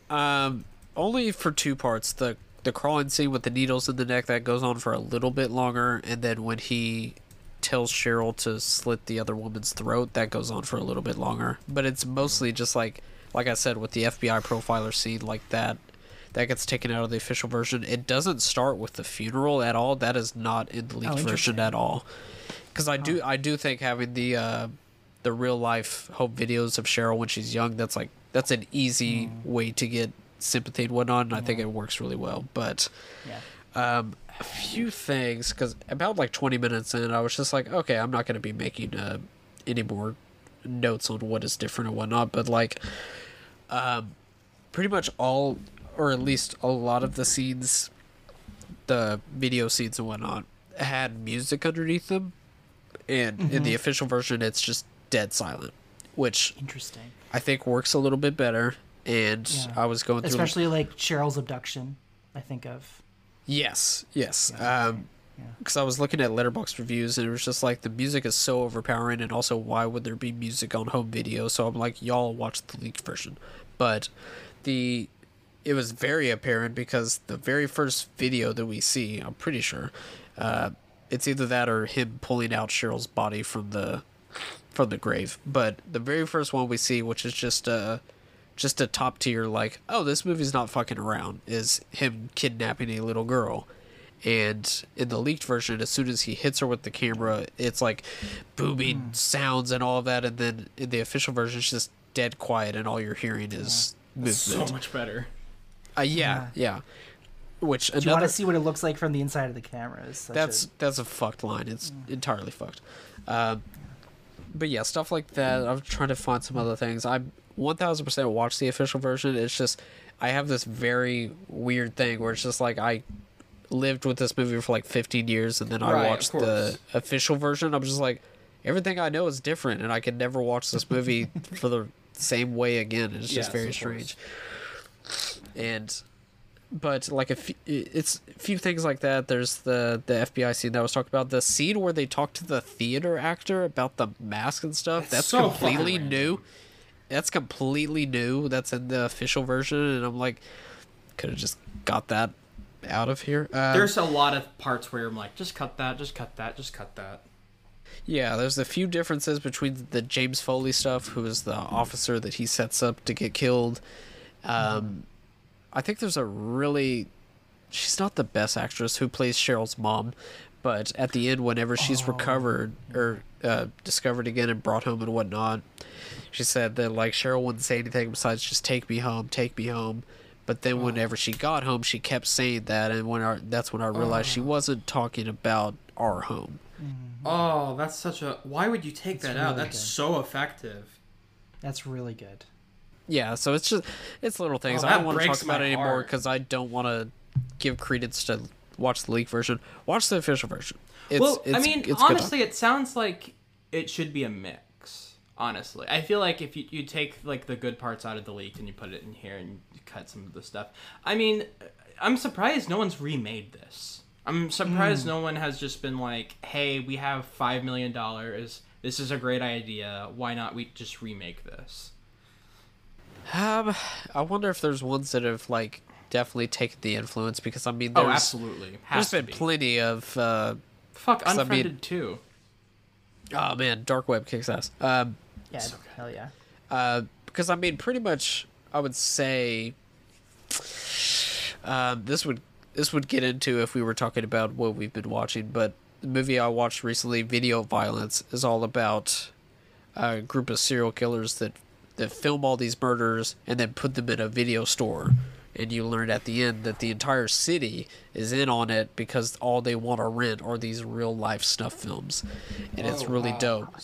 Um, only for two parts. The the crawling scene with the needles in the neck that goes on for a little bit longer, and then when he tells Cheryl to slit the other woman's throat, that goes on for a little bit longer. But it's mostly just like like I said with the FBI profiler scene like that. That gets taken out of the official version. It doesn't start with the funeral at all. That is not in the leaked version at all. Because I do, I do think having the uh, the real life home videos of Cheryl when she's young, that's like that's an easy way to get sympathy and whatnot, and I think it works really well. But Yeah. um, a few things because about like 20 minutes in, I was just like, okay, I'm not going to be making uh, any more notes on what is different and whatnot. But like, um, pretty much all, or at least a lot of the scenes, the video scenes and whatnot, had music underneath them, and in the official version, it's just dead silent, which Interesting. I think works a little bit better. And Yeah. I was going through Especially like Cheryl's abduction. I think of. Yes, yes. Um, because I was looking at Letterboxd reviews and it was just like the music is so overpowering, and also why would there be music on home video? So I'm like, y'all watch the leaked version, but the it was very apparent because the very first video that we see, I'm pretty sure, uh, it's either that or him pulling out Cheryl's body from the from the grave. But the very first one we see, which is just a just a top tier like, oh, this movie's not fucking around, is him kidnapping a little girl. And in the leaked version, as soon as he hits her with the camera, it's like booming sounds and all of that. And then in the official version, it's just dead quiet, and all you're hearing is movement. So much better. Uh, yeah, yeah. Which Do you want to see what it looks like from the inside of the cameras. That's a- that's a fucked line. It's entirely fucked. Um, but yeah, stuff like that. I'm trying to find some other things. I'm 1000% watch the official version. It's just I have this very weird thing where it's just like I lived with this movie for like 15 years and then Right, I of watched course. the official version. I'm just like everything I know is different and I can never watch this movie for the same way again. It's just Yes, very of strange. And but like a few, it's a few things like that. There's the the FBI scene that I was talking about. The scene where they talk to the theater actor about the mask and stuff. That's, so completely new. That's completely new. That's in the official version, and I'm like, could have just got that out of here. Um, There's a lot of parts where I'm like, just cut that, just cut that, just cut that. Yeah, there's a few differences between the James Foley stuff, who is the officer that he sets up to get killed. Um, I think there's a really. She's not the best actress who plays Cheryl's mom, but at the end, whenever she's recovered or uh, discovered again and brought home and whatnot, she said that like Cheryl wouldn't say anything besides just take me home, take me home. But then whenever she got home, she kept saying that, and when I, that's when I realized she wasn't talking about our home. Oh, that's such a. Why would you take That's that out? That's good. so effective. That's really good. Yeah, so it's just it's little things. Oh, I don't want to talk about it anymore because I don't want to give credence to watch the leak version. Watch the official version. It's, well, it's, I mean, honestly, it sounds like it should be a mix. Honestly, I feel like if you, you take like the good parts out of the leak and you put it in here and you cut some of the stuff. I mean, I'm surprised no one's remade this. I'm surprised Hmm. no one has just been like, "Hey, we have five million dollars. This is a great idea. Why not we just remake this?" Um, I wonder if there's ones that have like definitely taken the influence because I mean, Oh, there's, absolutely. Has There's to been be. plenty of uh, Fuck, 'cause I mean- Unfriended Two. oh man, dark web kicks ass. Um, Yeah, hell yeah. uh, because I mean, pretty much, I would say, um, this would this would get into if we were talking about what we've been watching. But the movie I watched recently, Video Violence, is all about a group of serial killers that that film all these murders and then put them in a video store and you learn at the end that the entire city is in on it because all they want to rent are these real life snuff films, and it's Oh, really wow. dope.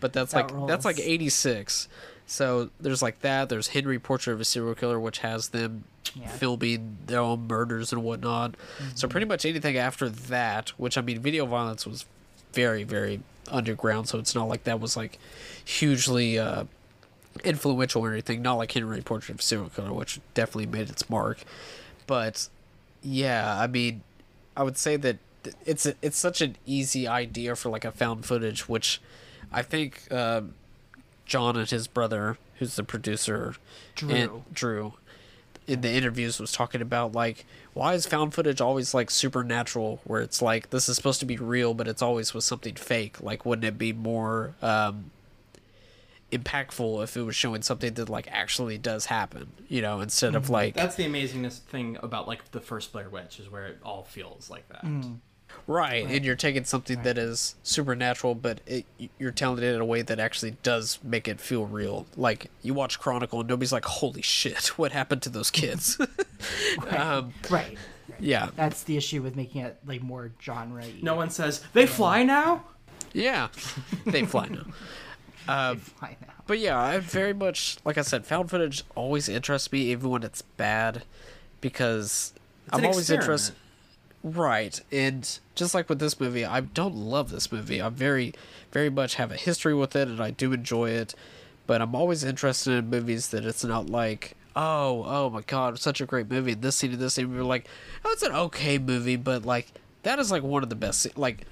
But that's That like that's like eighty six. So there's like that. There's Henry Portrait of a Serial Killer, which has them Yeah. filming their own murders and whatnot. So pretty much anything after that, which I mean, video violence was very, very underground. So it's not like that was like hugely uh, influential or anything. Not like Henry Portrait of a Serial Killer, which definitely made its mark. But yeah, I mean, I would say that it's a, it's such an easy idea for like a found footage, which I think um, John and his brother, who's the producer, and Drew. Drew, in the interviews was talking about like why is found footage always like supernatural where it's like this is supposed to be real but it's always with something fake like wouldn't it be more um impactful if it was showing something that like actually does happen you know instead of like That's the amazingness thing about like the first Blair Witch is where it all feels like that. right and you're taking something that is supernatural but it, you're telling it in a way that actually does make it feel real. Like you watch chronicle and nobody's like holy shit what happened to those kids? Um Right. yeah. That's the issue with making it like more genre. No one says they fly now. yeah. They fly now Um, I know. But yeah, I very much like I said, found footage always interests me, even when it's bad, because I'm always interested. Right, and just like with this movie, I don't love this movie. I very, very much have a history with it, and I do enjoy it. But I'm always interested in movies that it's not like, oh, oh my god, such a great movie. This scene and this scene, we're like, oh, it's an okay movie, but like that is like one of the best. Like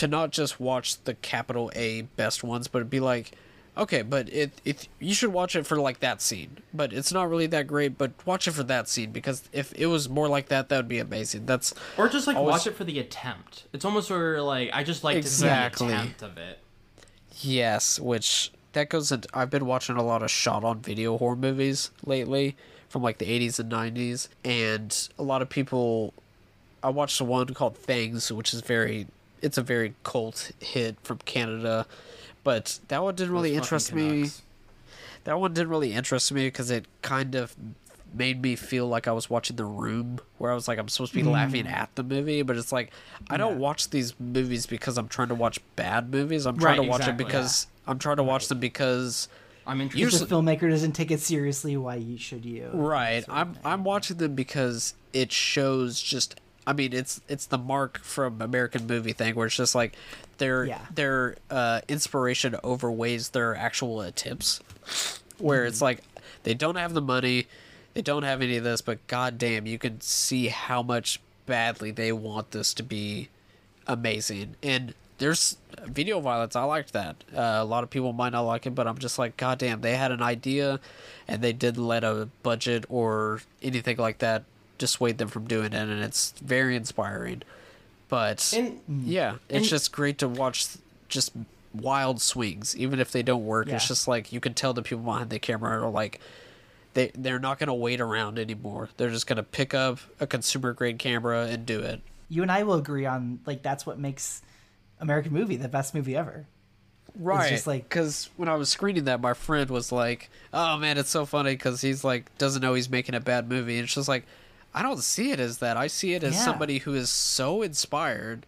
to not just watch the capital A best ones, but it'd be like, okay, but it it you should watch it for like that scene, but it's not really that great. But watch it for that scene because if it was more like that, that would be amazing. That's Or just like always- watch it for the attempt. It's almost where like I just like Exactly. to see the attempt of it. Yes, which that goes into. I've been watching a lot of shot on video horror movies lately from like the 80s and 90s, and a lot of people. I watched the one called Things, which is very. It's a very cult hit from Canada, but that one didn't really Those interest me. That one didn't really interest me because it kind of made me feel like I was watching The Room, where I was like, I'm supposed to be laughing Mm. at the movie, but it's like, I don't watch these movies because I'm trying to watch bad movies. I'm trying Right, to watch exactly. it because I'm trying to watch them because I'm interested. If interested. the filmmaker doesn't take it seriously, why should you? right. I'm I'm watching them because it shows just. I mean, it's it's the mark from American movie thing where it's just like their Yeah. their uh, inspiration overweighs their actual attempts. Where it's like they don't have the money, they don't have any of this, but goddamn, you can see how much badly they want this to be amazing. And there's video violence. I liked that. Uh, a lot of people might not like it, but I'm just like, goddamn, they had an idea, and they didn't let a budget or anything like that dissuade them from doing it, and it's very inspiring. But And- yeah, it's and- just great to watch just wild swings, even if they don't work. It's just like you can tell the people behind the camera are like they they're not gonna wait around anymore. They're just gonna pick up a consumer grade camera and do it. You and I will agree on like that's what makes American movie the best movie ever. Right. It's just like- because when I was screening that, my friend was like, "Oh man, it's so funny because he's like doesn't know he's making a bad movie." And it's just like, I don't see it as that. I see it as Yeah. somebody who is so inspired,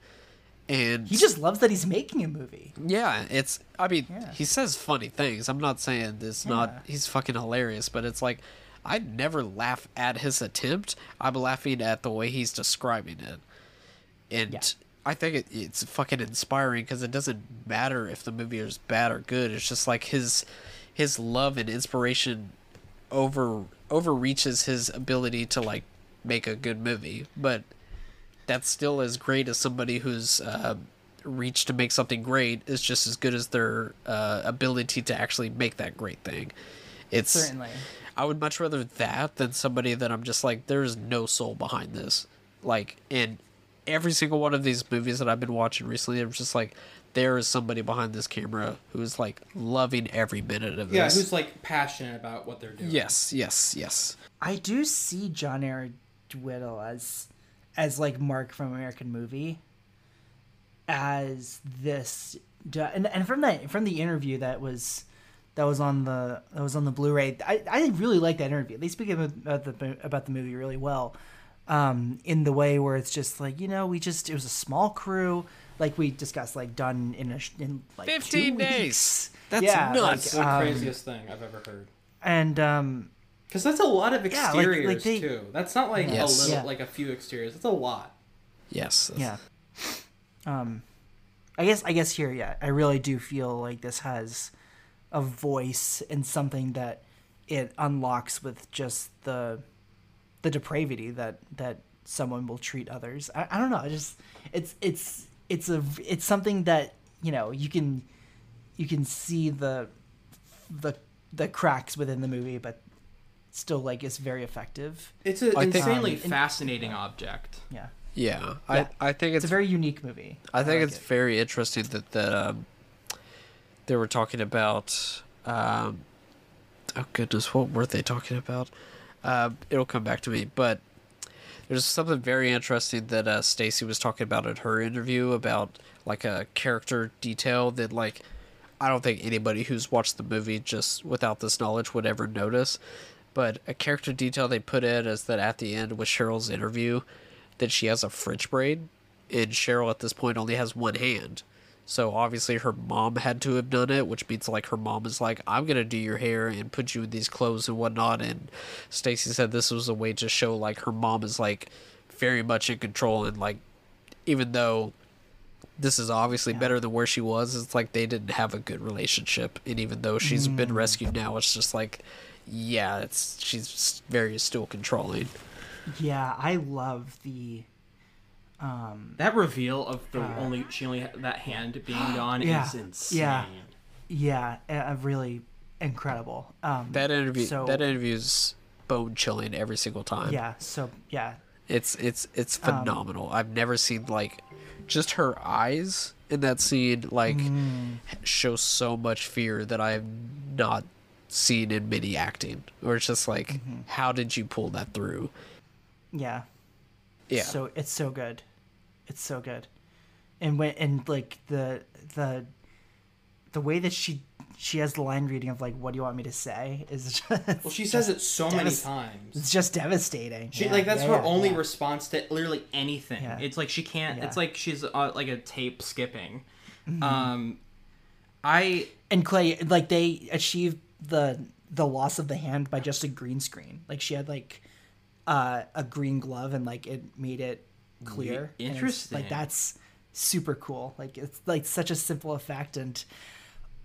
and He just loves that he's making a movie. yeah, it's. I mean, Yeah. he says funny things. I'm not saying it's Yeah. not. He's fucking hilarious, but it's like. I never laugh at his attempt. I'm laughing at the way he's describing it, and. I think it, it's fucking inspiring because it doesn't matter if the movie is bad or good. It's just like his his love and inspiration over overreaches his ability to like make a good movie, but that's still as great as somebody who's uh, reach to make something great is just as good as their uh, ability to actually make that great thing. It's Certainly. I would much rather that than somebody that I'm just like, there's no soul behind this. Like, in every single one of these movies that I've been watching recently, I'm just like, there is somebody behind this camera who's like loving every minute of yeah, this. Yeah, who's like passionate about what they're doing. yes, yes, yes. I do see John Erick Dowdle as as like Mark from American Movie as this and and from that from the interview that was that was on the that was on the Blu-ray. I, I really like that interview. They speak about the about the movie really well, um, in the way where it's just like you know we just it was a small crew like we discussed like done in a in like 15 days. weeks. That's yeah, nuts. like, the um, craziest thing I've ever heard. and um, Because that's a lot of Yeah, like- like exteriors they- too. That's not like Yes. a little, Yeah. like a few exteriors. That's a lot. Yes. yeah um i guess i guess here yeah i really do feel like this has a voice and something that it unlocks with just the the depravity that that someone will treat others i, I don't know I just it's it's it's a it's something that you know you can you can see the the the cracks within the movie but still like is very effective It's an I think- insanely Um, and- fascinating object. yeah Yeah. Yeah. I, I think it's it's, a very unique movie I think like it's it. very interesting that that um, they were talking about. Um, oh goodness, what were they talking about? Um, it'll come back to me, but there's something very interesting that uh, Stacy was talking about in her interview about like a character detail that like I don't think anybody who's watched the movie just without this knowledge would ever notice. But a character detail they put in is that at the end with Cheryl's interview, that she has a French braid, and Cheryl at this point only has one hand. So obviously her mom had to have done it, which means like her mom is like, I'm gonna do your hair and put you in these clothes and whatnot. And Stacy said this was a way to show like her mom is like very much in control and like even though this is obviously better than where she was, it's like they didn't have a good relationship. And even though she's been mm. rescued now, it's just like, yeah, it's she's very still controlling. Yeah, I love the um That reveal of the only she only that hand being gone Yeah, is insane. yeah. yeah, uh, really incredible. Um That interview, So- that interview's bone chilling every single time. yeah, so yeah. It's it's it's Um, phenomenal. I've never seen like just her eyes in that scene like Mm. show so much fear that I have not seen in many acting. Or it's just like, Mm-hmm. how did you pull that through? Yeah. Yeah. So it's so good. It's so good. And when and like the the the way that she she has the line reading of like what do you want me to say is just Well, she says it so many times. It's just devastating. She Yeah, like that's yeah, her yeah, only yeah. response to literally anything. Yeah. It's like she can't. Yeah. It's like she's uh, like a tape skipping. Mm-hmm. Um, I and Clay like they achieved the the loss of the hand by just a green screen. Like she had like uh, a green glove and like it made it clear. Interesting. Like that's super cool. Like it's like such a simple effect and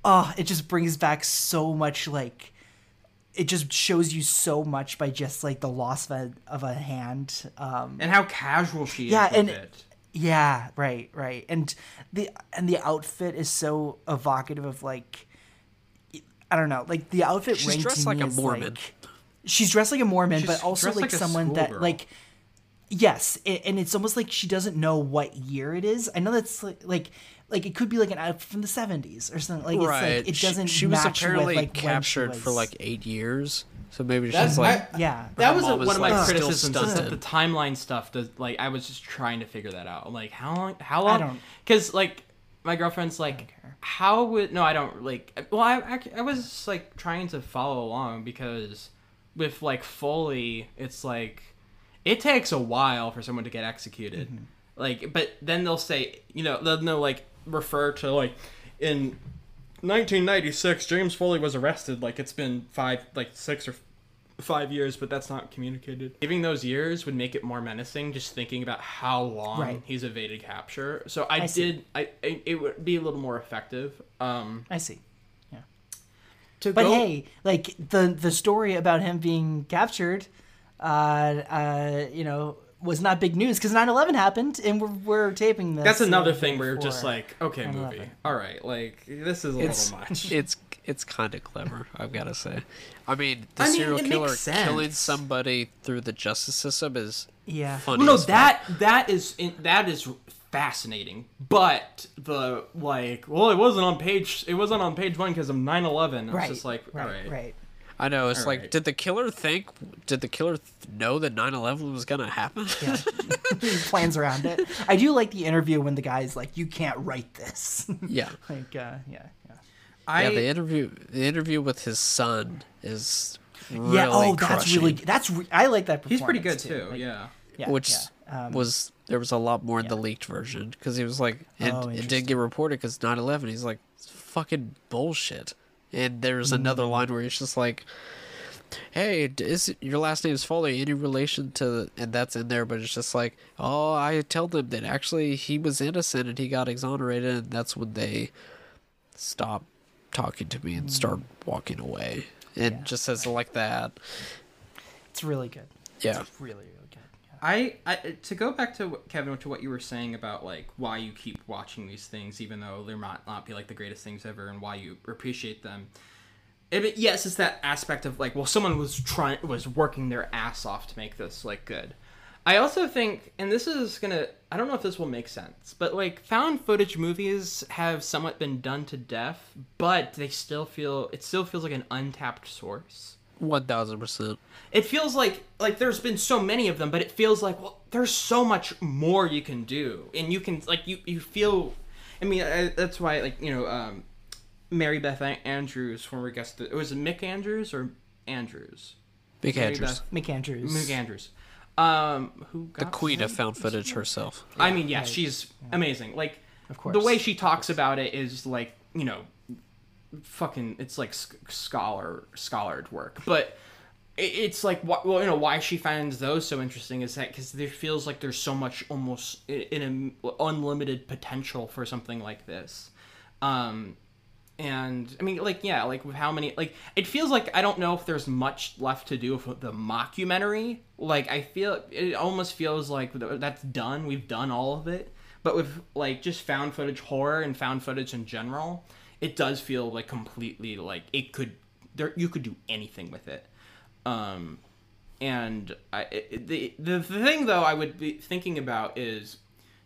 oh, it just brings back so much like it just shows you so much by just like the loss of a, of a hand. Um and how casual she is. Yeah, with and- it. yeah, right, right. And the and the outfit is so evocative of like I don't know, like the outfit She's dressed like me a Mormon. like- she's dressed like a Mormon, She's but also like, like someone that schoolgirl. like yes, it, and it's almost like she doesn't know what year it is. I know that's like like, like it could be like an outfit from the seventies or something. Like right. it's like it doesn't. She, was match apparently with, like, when she captured for like eight years. So maybe That's she's like, I- yeah. That her was one of my like, criticisms. Is that the timeline stuff does like I was just trying to figure that out. Like, how long? How long? Because like my girlfriend's like, how would no? I don't like. Well, I I, I was like trying to follow along because with like Foley, it's like it takes a while for someone to get executed. Mm-hmm. Like, but then they'll say, you know, they'll, they'll like refer to like in 1996 James Foley was arrested. Like it's been five, like six or five years, but that's not communicated. Giving those years would make it more menacing. Just thinking about how long Right. he's evaded capture. So I, I did. I, I it would be a little more effective. Um, I see. Yeah. to But go, hey, like the the story about him being captured, uh, uh, you know, was not big news because 9-11 happened and we're, we're taping this. that's another thing where you're just like, okay, 9/11. movie, all right, like this is a it's little much. it's it's kind of clever. I've got to say. I mean, the I mean, serial it killer killing somebody through the justice system is Yeah. funny. no, as fuck. that that is in, that is fascinating. But the like, well, it wasn't on page. It wasn't on page one because of 9-11. It's right, just like, right, all right, right. I know. It's like, Alright. did the killer think? Did the killer th- know that 9/11 was gonna happen? Yeah. Plans around it. I do like the interview when the guy's like, "You can't write this." yeah. like, uh, yeah, yeah. I yeah, the interview the interview with his son is really yeah. Oh, that's really that's re- I like that. he's pretty good performance, too. Like, yeah. yeah, which yeah. Um, was there was a lot more in the leaked version because he was like, and Oh, it didn't get reported because 9/11. He's like, it's fucking bullshit. And there's another Mm. line where he's just like, "Hey, is your last name is Foley any relation to?" And that's in there, but it's just like, "Oh, I tell them that actually he was innocent and he got exonerated, and that's when they stop talking to me and start walking away." It just says it like that. it's really good. Yeah. It's really. Yeah. I, I to go back to Kevin to what you were saying about like why you keep watching these things even though they might not be like the greatest things ever and why you appreciate them. I mean, yes, it's that aspect of like, well, someone was trying was working their ass off to make this like good. I also think, and this is gonna, I don't know if this will make sense, but like found footage movies have somewhat been done to death, but they still feel it still feels like an untapped source One thousand percent. it feels like like there's been so many of them but it feels like well there's so much more you can do and you can like you you feel i mean I, that's why like you know um mary beth andrews former guest it was it mick andrews or andrews Mick Mary Andrews, Beth- Mick Andrews. mick andrews um who the queen of found footage herself. I mean, yeah, she's amazing. Like, Of course. the way she talks about it is like, you know, fucking. It's like sc- scholar scholared work, but it's like, well, you know, why she finds those so interesting is that because there feels like there's so much almost in a unlimited potential for something like this. Um, and I mean, like, yeah, like with how many, like, it feels like I don't know if there's much left to do with the mockumentary. Like, I feel it almost feels like that's done. We've done all of it. But with like just found footage horror and found footage in general, it does feel like completely like it could there you could do anything with it. Um, and I, it, the the thing though I would be thinking about is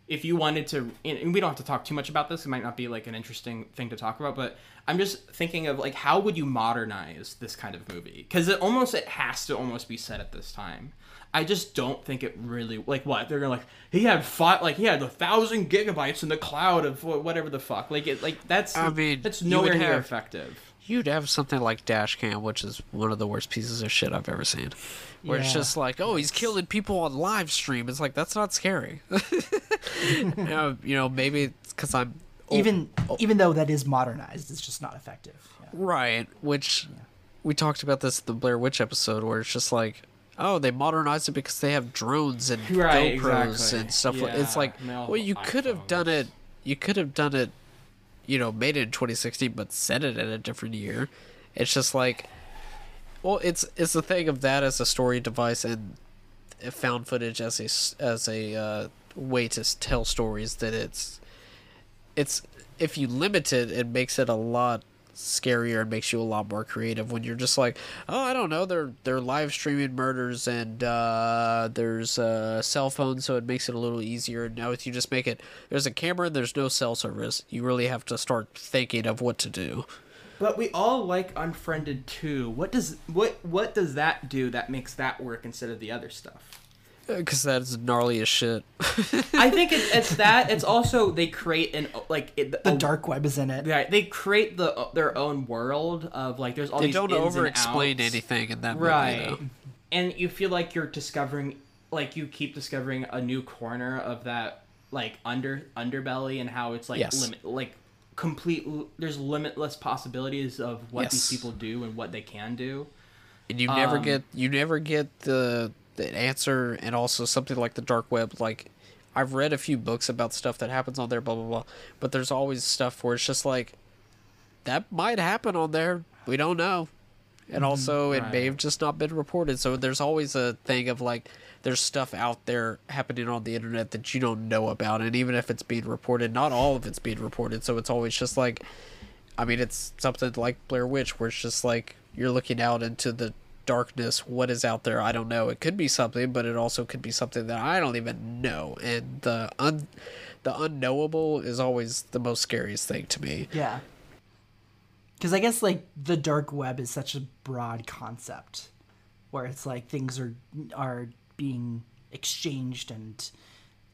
if you wanted to and we don't have to talk too much about this it might not be like an interesting thing to talk about but i'm just thinking of like how would you modernize this kind of movie because it almost it has to almost be set at this time i just don't think it really like what they're gonna like he had five like he had a thousand gigabytes in the cloud of whatever the fuck like it like that's I mean, that's you nowhere near effective You'd have something like Dashcam, which is one of the worst pieces of shit I've ever seen. Where it's just like, oh, he's killing people on live stream. It's like that's not scary. you, know, you know, maybe it's because I'm even even though that is modernized, it's just not effective. Yeah. right. Which we talked about this in the Blair Witch episode, where it's just like, oh, they modernized it because they have drones and Right, GoPros exactly. and stuff. like It's like, and they all well, you could have done it. You could have done it. You know, made it in 2016, but set it in a different year. It's just like, well, it's it's the thing of that as a story device and found footage as a as a uh, way to tell stories that it's it's if you limit it, it makes it a lot scarier and makes you a lot more creative when you're just like, oh, I don't know, they're they're live streaming murders and uh, there's a cell phone, so it makes it a little easier. Now, if you just make it, there's a camera and there's no cell service, you really have to start thinking of what to do. But we all like Unfriended too. What does what what does that do that makes that work instead of the other stuff? Because that's gnarly as shit. I think it, it's that. It's also they create an like it, The a- dark web is in it. Right, they create the their own world of like there's all they these don't over-explain anything in that movie, right though. and you feel like you're discovering like you keep discovering a new corner of that like under underbelly and how it's like Yes. limit like complete there's limitless possibilities of what Yes. these people do and what they can do and you never Um, get you never get the the answer and also something like the dark web like i've read a few books about stuff that happens on there blah blah blah but there's always stuff where it's just like that might happen on there. We don't know. And mm-hmm. also it may have just not been reported. So there's always a thing of like there's stuff out there happening on the internet that you don't know about. And even if it's being reported not all of it's being reported. So it's always just like I mean, it's something like Blair Witch, where it's just like you're looking out into the darkness. What is out there? I don't know. It could be something, but it also could be something that I don't even know. And the un, the unknowable is always the most scariest thing to me. Yeah. Because I guess like the dark web is such a broad concept, where it's like things are are being exchanged and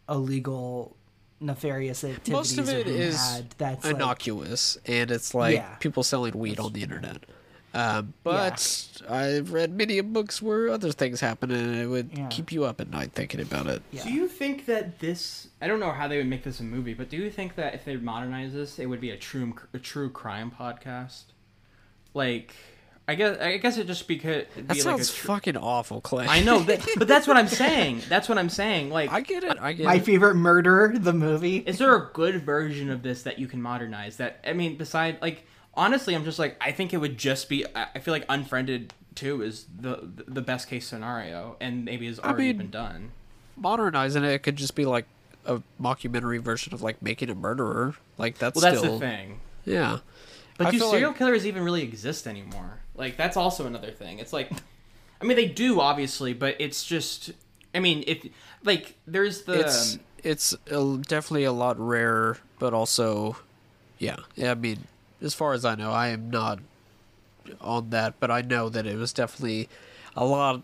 illegal nefarious activities Most of it is had. That's like, innocuous, and it's like Yeah. people selling weed on the internet. Um, but I've read many books where other things happen, and it would Yeah. keep you up at night thinking about it. Yeah. Do you think that this? I don't know how they would make this a movie, but do you think that if they modernize this, it would be a true a true crime podcast? Like, I guess I guess it just because That be sounds like a tr- fucking awful, Clay. I know, that, but that's what I'm saying. That's what I'm saying. Like, I get it. I get My it. favorite murder, the movie. is there a good version of this that you can modernize? That I mean, beside like honestly, I'm just like I think it would just be. I I feel like Unfriended Two is the the best case scenario, and maybe has already mean, been done. Modernizing it, it could just be like a mockumentary version of like making a murderer. Like that's Well, that's still the thing. yeah. But I do serial like- killers even really exist anymore? Like that's also another thing. It's like, I mean, they do obviously, but it's just. I mean, if like there's the it's it's a, definitely a lot rarer, but also, yeah. yeah. I mean, as far as I know, I am not on that, but I know that it was definitely a lot.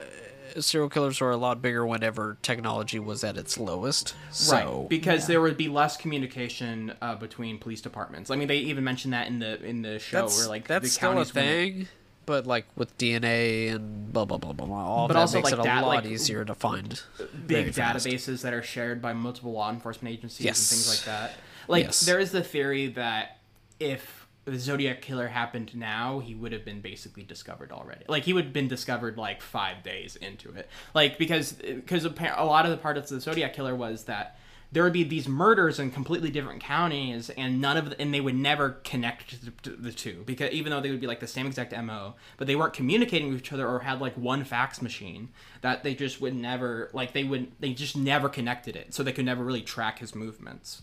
Uh, serial killers were a lot bigger whenever technology was at its lowest. So right because there would be less communication uh, between police departments. I mean, they even mentioned that in the in the show that's where like that's the still a counties when they- thing. But like with DNA and blah blah blah blah blah, all But that also, makes like, it a that, lot like, easier to find. big databases that are shared by multiple law enforcement agencies Yes. and things like that. Like Yes. there is the theory that if the Zodiac killer happened now, he would have been basically discovered already. Like he would have been discovered like five days into it. Like because because a lot of the part of the Zodiac killer was that there would be these murders in completely different counties and none of the, and they would never connect the, the two because even though they would be like the same exact mo but they weren't communicating with each other or had like one fax machine that they just would never like they would they just never connected it so they could never really track his movements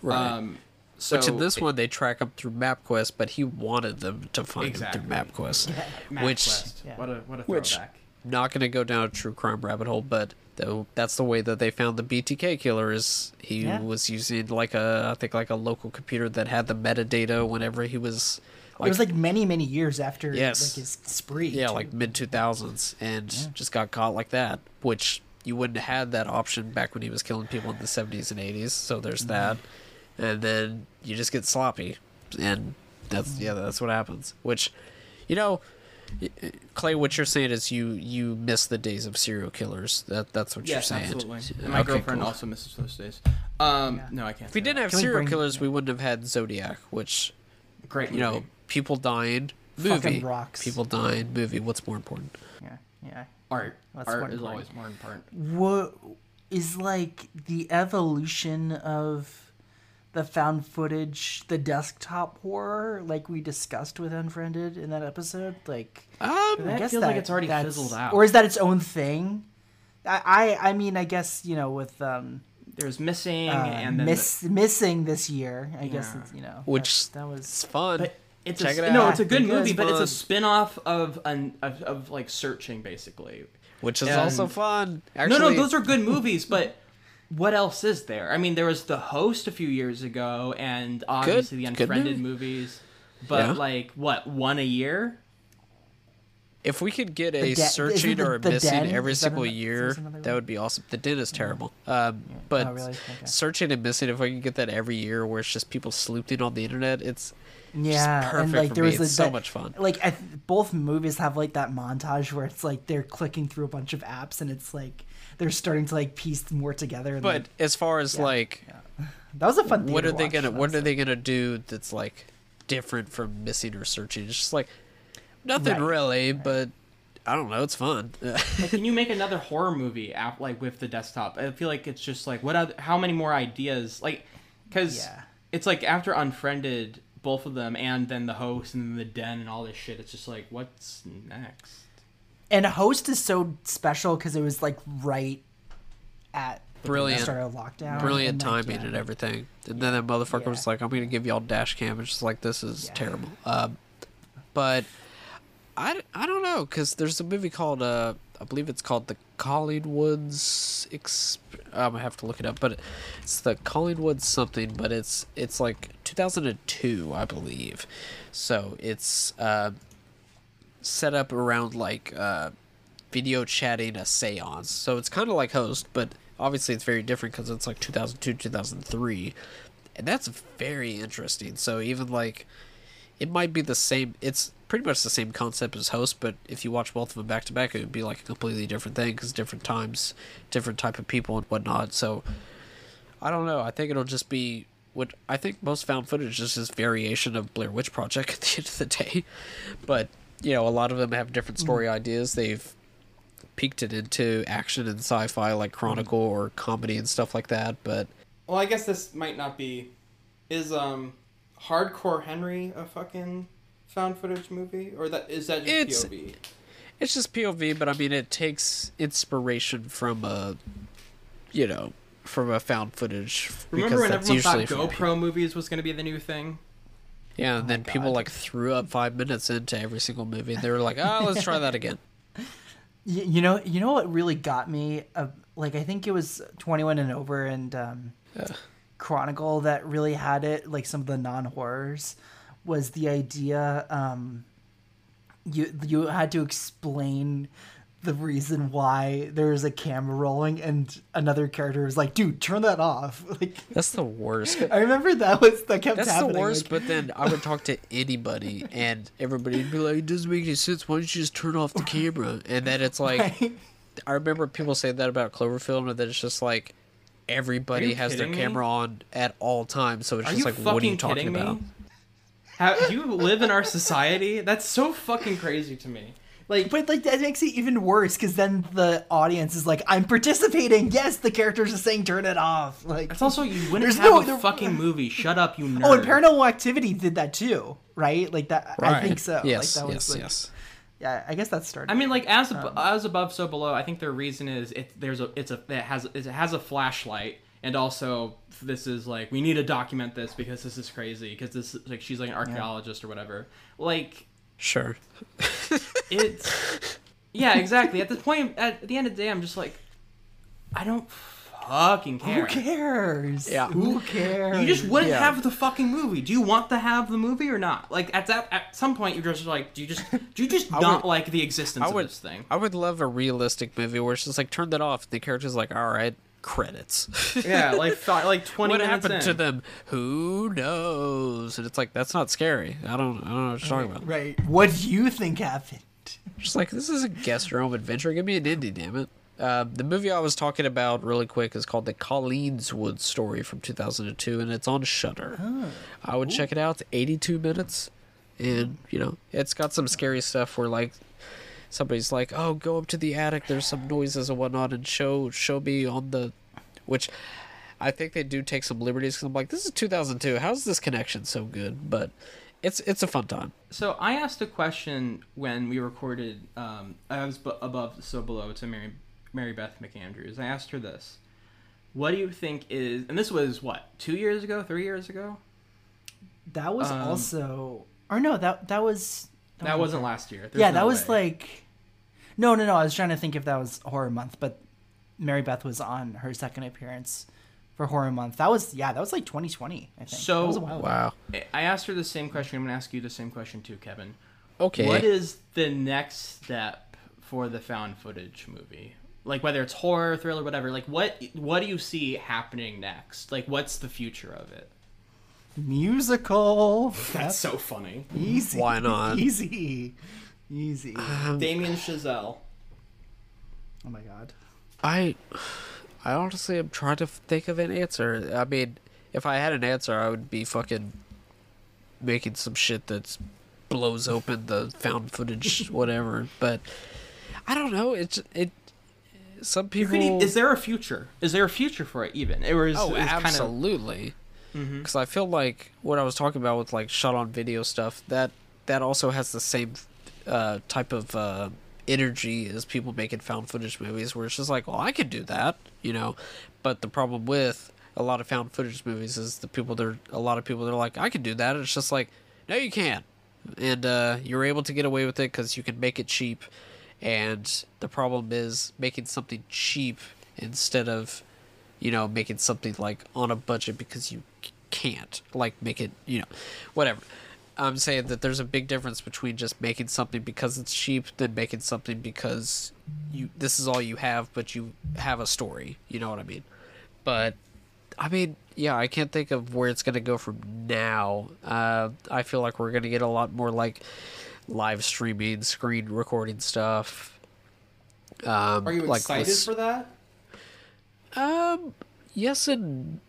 Right. um so Which in this one they track him through MapQuest, but he wanted them to find Exactly. him through MapQuest, MapQuest. which what a what a which not going to go down a true crime rabbit hole, but though that's the way that they found the BTK killer is he Yeah. was using like a I think like a local computer that had the metadata whenever he was it was like many, many years after Yes. like his spree. yeah too. like mid two thousands and just got caught like that, which you wouldn't have had that option back when he was killing people in the seventies and eighties. So there's mm-hmm. that, and then you just get sloppy, and that's yeah that's what happens. Which, you know. Clay, what you're saying is you you miss the days of serial killers. That that's what yes you're saying. absolutely and my Okay, girlfriend cool. also misses those days um no i can't If we didn't that. have Can serial bring- killers, we wouldn't have had Zodiac, which great you know people dying, Fucking movie, rocks. people dying, movie. What's more important? yeah, yeah. art That's art is always more important What is like the evolution of the found footage, the desktop horror, like we discussed with Unfriended in that episode? Like, Um, I feel like it's already fizzled out. or is that its own thing? I, I, I mean, I guess you know with um, there's missing uh, and then miss missing this year. I guess Yeah. it's, you know which that, that was it's fun. But it's Check a, it no, it's a good Think movie, it's but it's a fun. spin-off of an of, of like searching basically. which is and- also fun. no, Actually, no, those are good movies, but what else is there? I mean, there was The Host a few years ago, and obviously the Unfriended movies. But Yeah. like what one a year? If we could get a De- searching the- or a The missing Den? every Is that single an- year, that would be awesome. The Den is terrible. Um, but Oh, really? Okay. searching and missing, if we can get that every year, where it's just people sleuthing on the internet, it's yeah, perfect and like for there me. was It's so that- much fun. Like I th- both movies have like that montage where it's like they're clicking through a bunch of apps and it's like they're starting to like piece more together. And, But like, as far as like, that was a fun. what theater are they watch, gonna what honestly. are they gonna do that's like different from missing or searching? It's just like nothing Right, really, but I don't know. It's fun. Like, can you make another horror movie app like with the desktop? I feel like it's just like what other, how many more ideas? Like, because Yeah. it's like after Unfriended, both of them, and then the host and then the den and all this shit. It's just like what's next? And Host is so special because it was like right at the Brilliant. start of lockdown. Brilliant timing and everything. And then that motherfucker Yeah. was like, "I'm gonna give y'all dash cam." It's just like this is Yeah. terrible. Um, but I, I don't know because there's a movie called uh I believe it's called the Collingwoods. Exp- I'm gonna have to look it up, but it's the Collingwoods something. But it's it's like 2002, I believe. So it's uh, set up around like uh, video chatting a seance. So it's kind of like host, but obviously it's very different because it's like 2002 2003 and that's very interesting. So even like it might be the same it's pretty much the same concept as host but if you watch both of them back to back it would be like a completely different thing because different times different type of people and whatnot. So i don't know. I think it'll just be what i think most found footage is just variation of blair witch project at the end of the day. But you know a lot of them have different story ideas they've peaked it into action and sci-fi like chronicle or comedy and stuff like that but Well, I guess this might not be. Is um, Hardcore Henry a fucking found footage movie, or that is that just It's- POV? It's just POV, but I mean, it takes inspiration from a, you know, from a found footage. Remember when everyone thought GoPro movies was going to be the new thing? Yeah, and then people like threw up five minutes into every single movie. They were like, "Oh, let's try that again." You know, you know what really got me? Uh, like I think it was 21 and over and um, Chronicle that really had it. Like some of the non horrors was the idea. Um, you you had to explain the reason why there is a camera rolling, and another character was like, "Dude, turn that off." Like That's the worst. I remember that was that kept That's happening. the worst. like- But then I would talk to anybody, and everybody'd be like, "It doesn't make any sense. Why don't you just turn off the camera?" And then it's like, Right. I remember people say that about Cloverfield, and then it's just like everybody has their kidding me? camera on at all times. So it's Are just like, what are you talking about? How, do you live in our society? That's so fucking crazy to me. Like, But like that makes it even worse because then the audience is like, "I'm participating." Yes, the characters are saying, "Turn it off." Like it's also you wouldn't There's have no- a there- fucking movie. Shut up, you nerd. Oh, and Paranormal Activity did that too, right? Like that. I think so. Yes, like that was yes, like, yes. Yeah, I guess that started. I mean, like as Um, as above, so below. I think their reason is it there's a it's a it has it has a flashlight, and also this is like we need to document this because this is crazy because this like she's like an archaeologist or whatever. Like Sure. it's yeah, exactly. At the point at the end of the day, I'm just like, I don't fucking care. Who cares? Yeah. Who cares? You just wouldn't Yeah. have the fucking movie. Do you want to have the movie or not? Like at that at some point you're just like, do you just do you just not would- like the existence I of would, this thing? I would love a realistic movie where it's just like turn that off. The character's like, all right, credits. Yeah, like fi- like twenty what happened in. to them? Who knows? And it's like that's not scary. I don't. I don't know what you're talking about. Right. What do you think happened? Just like this is a guest room adventure. Give me an indie, damn it. Uh, the movie I was talking about really quick is called The Collingswood Story from 2002, and it's on Shudder. I would check it out. It's 82 minutes, and you know it's got some scary stuff where like somebody's like, "Oh, go up to the attic. There's some noises and whatnot, and show show me on the," which I think they do take some liberties. Because I'm like, this is 2002. How's this connection so good? But it's it's a fun time. So I asked a question when we recorded. Um, I was b- above, so below to Mary, Mary Beth McAndrews. I asked her this: What do you think is? And this was what two years ago, three years ago. That was Um, also, or no, that that was. That wasn't last year. There's yeah, no that was way. like. No, no, no. I was trying to think if that was horror month, but Mary Beth was on her second appearance for horror month. That was yeah, that was like 2020. I think. So that was a while ago. Wow. I asked her the same question. I'm gonna ask you the same question too, Kevin. Okay. What is the next step for the found footage movie? Like whether it's horror, thriller, whatever. Like what what do you see happening next? Like what's the future of it? musical. That's so funny. easy. Why not? Easy, easy. Um, Damien Chazelle. oh my god. I, I honestly am trying to think of an answer. I mean, if I had an answer, I would be fucking making some shit that blows open the found footage, whatever. But I don't know. It's it. Some people. could e- is there a future? Is there a future for it even? Or is, oh, is kind of absolutely. Mm-hmm. Because I feel like what I was talking about with like shot on video stuff that that also has the same uh, type of uh, energy as people making found footage movies, where it's just like, well, I could do that, you know. But the problem with a lot of found footage movies is the people there, a lot of people they're like, I can do that. It's just like, no, you can't, and uh, you're able to get away with it because you can make it cheap. And the problem is making something cheap instead of you know, making something like on a budget because you can't, like make it, you know, whatever. I'm saying that there's a big difference between just making something because it's cheap than making something because you this is all you have, but you have a story. You know what I mean? But I mean, yeah, I can't think of where it's gonna go from now. Uh, I feel like we're gonna get a lot more like live streaming, screen recording stuff. Um, Are you like excited this- for that? um, yes, and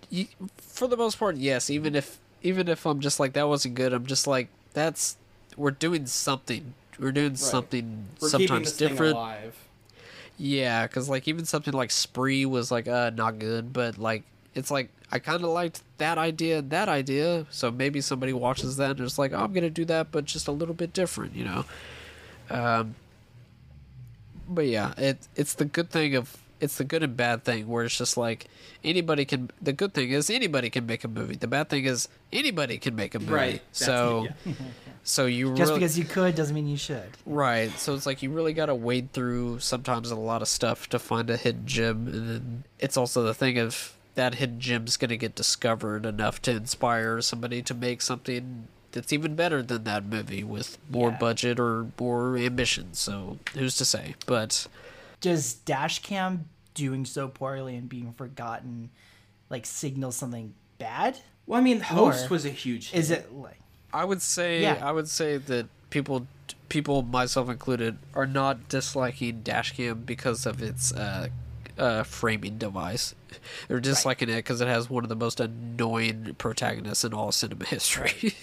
for the most part, yes. Even if even if I'm just like that wasn't good, I'm just like that's we're doing something. We're doing something We're sometimes different. Yeah, because like even something like Spree was like uh not good, but like it's like I kind of liked that idea and that idea, so maybe somebody watches that and is like, oh, I'm gonna do that, but just a little bit different, you know. Um, but yeah, it it's the good thing of it's the good and bad thing where it's just like anybody can. The good thing is anybody can make a movie. The bad thing is anybody can make a movie. Right, So, it, so you Just really, because you could doesn't mean you should. Right. So it's like you really got to wade through sometimes a lot of stuff to find a hidden gem. And then it's also the thing of that hidden gem's going to get discovered enough to inspire somebody to make something that's even better than that movie with more Yeah. budget or more ambition. So who's to say? But Does Dashcam doing so poorly and being forgotten like signal something bad? Well, I mean, Host Or was a huge. Is it like I would say Yeah. I would say that people people myself included are not disliking Dashcam because of its uh, uh, framing device. They're disliking it because it has one of the most annoying protagonists in all cinema history.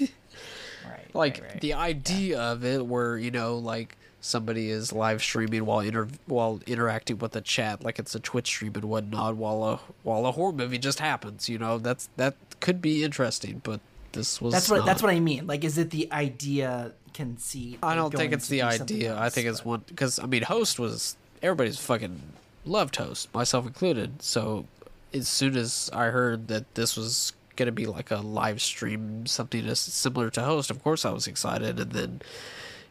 right? like right, right. the idea of it, where you know, like somebody is live streaming while inter- while interacting with the chat, like it's a Twitch stream and whatnot, while a while a horror movie just happens. You know, that's that could be interesting, but this was That's what not. that's what I mean. Like, is it the idea conceit? I don't think it's the idea. I else, think it's but- one because I mean, host was everybody's fucking loved host, myself included. So as soon as I heard that this was gonna be like a live stream, something similar to host, of course I was excited. And then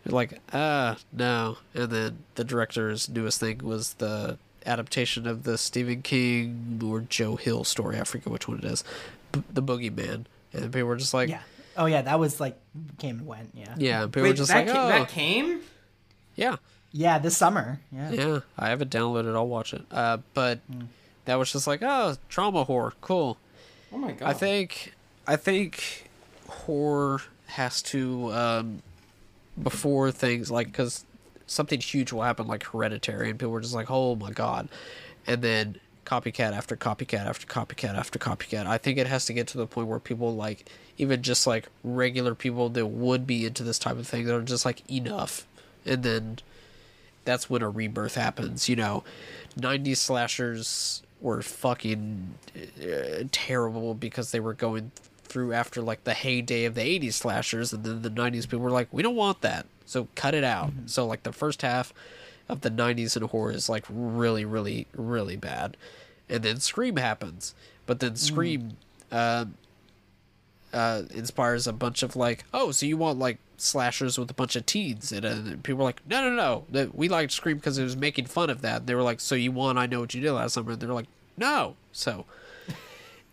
like, ah, no. And then the director's newest thing was the adaptation of the Stephen King or Joe Hill story. I forget which one it is, B- the Boogeyman. And people were just like, Yeah. Oh yeah, that was like came and went. Yeah. yeah. And people Wait, were just that, like, ca- oh, that came. yeah. Yeah, this summer. Yeah. Yeah, I have it downloaded. I'll watch it. Uh, but Hmm. that was just like, oh, trauma horror, cool. Oh my god. I think, I think horror has to um, before things like because something huge will happen like Hereditary, and people were just like, oh my god, and then copycat after copycat after copycat after copycat. I think it has to get to the point where people like even just like regular people that would be into this type of thing that are just like enough, and then that's when a rebirth happens. You know, 90s slashers were fucking uh, terrible because they were going through after like the heyday of the 80s slashers, and then the 90s people were like, we don't want that, so cut it out. So, like, the first half of the 90s in horror is like really, really, really bad. And then Scream happens, but then Scream. Uh, uh, inspires a bunch of like, oh, so you want like slashers with a bunch of teens, and, and people were like, no, no, no, that we liked Scream because it was making fun of that. And they were like, so you want I Know What You Did Last Summer? And they were like, no, so,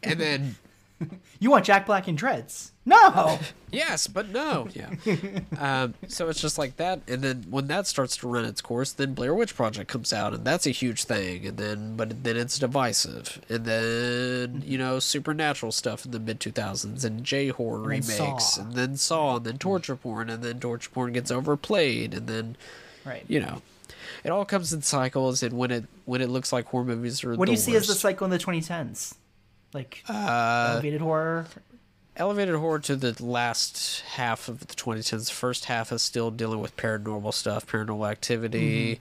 and then You want Jack Black and dreads? No. yes, but no, yeah. um, so it's just like that, and then when that starts to run its course, then Blair Witch Project comes out, and that's a huge thing, and then but then it's divisive, and then you know supernatural stuff in the mid two thousands, and J horror remakes, Saw. and then Saw, and then torture porn, and then torture porn gets overplayed, and then Right. you know. It all comes in cycles, and when it when it looks like horror movies are What do the you see as the cycle in the 2010s? Like Uh, elevated horror. elevated horror to the last half of the 2010s. First half is still dealing with paranormal stuff, paranormal activity,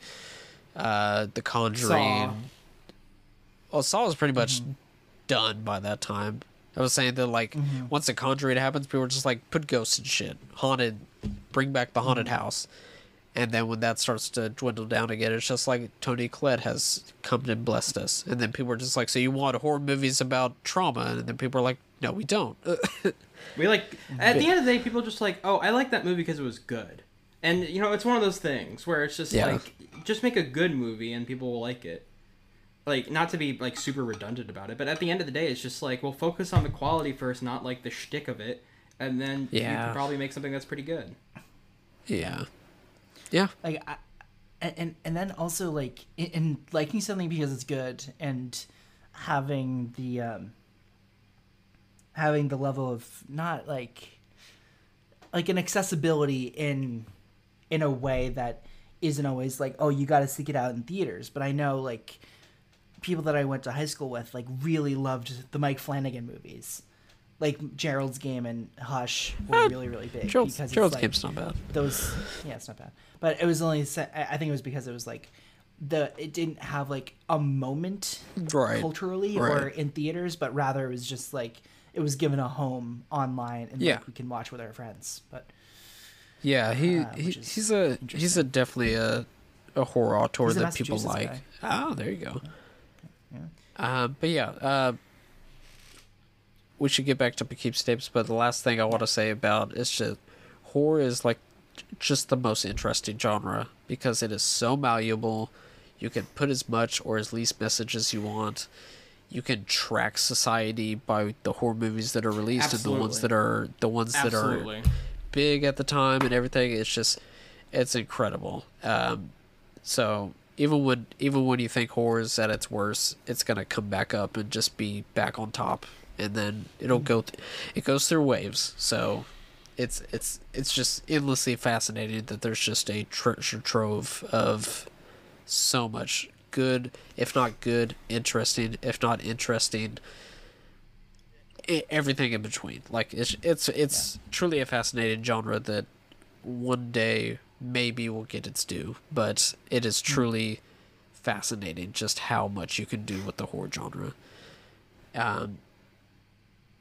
uh, The Conjuring. Saw. Well, Saw was pretty much done by that time. I was saying that like once The Conjuring happens, people were just like put ghosts and shit, haunted, bring back the haunted house. And then when that starts to dwindle down again, it's just like Toni Collette has come and blessed us. And then people are just like, so you want horror movies about trauma? And then people are like, no, we don't. We like at the end of the day, people are just like, oh, I like that movie because it was good, and you know, it's one of those things where it's just Yeah. like, just make a good movie and people will like it. Like, not to be like super redundant about it, but at the end of the day, it's just like, well, focus on the quality first, not like the shtick of it, and then you can probably make something that's pretty good. Yeah. Yeah. like I, and and- then also like in liking something because it's good and having the um having the level of not like like an accessibility in in a way that isn't always like oh you got to seek it out in theaters but i know like people that i went to high school with like really loved the mike flanagan movies like gerald's game and hush were really really big Gerald's, because Gerald's like, game's not bad. those yeah it's not bad but it was only i think it was because it was like the it didn't have like a moment Right. culturally or in theaters but rather it was just like it was given a home online and Yeah. like we can watch with our friends but Yeah, he, uh, he he's a he's a definitely a a horror author that people like. guy. Oh, there you go. Uh, but yeah, uh, we should get back to Tapes. But the last thing I want to say about is just horror is like just the most interesting genre because it is so malleable. You can put as much or as least message as you want. You can track society by the horror movies that are released and the ones that are the ones that are big at the time and everything. It's just, it's incredible. Um, so even when even when you think horror is at its worst, it's gonna come back up and just be back on top, and then it'll go. Th- it goes through waves. So it's it's it's just endlessly fascinating that there's just a treasure trove of so much good, if not good, interesting, if not interesting, everything in between. Like it's it's it's truly a fascinating genre that one day maybe will get its due, but it is truly fascinating just how much you can do with the horror genre. Um,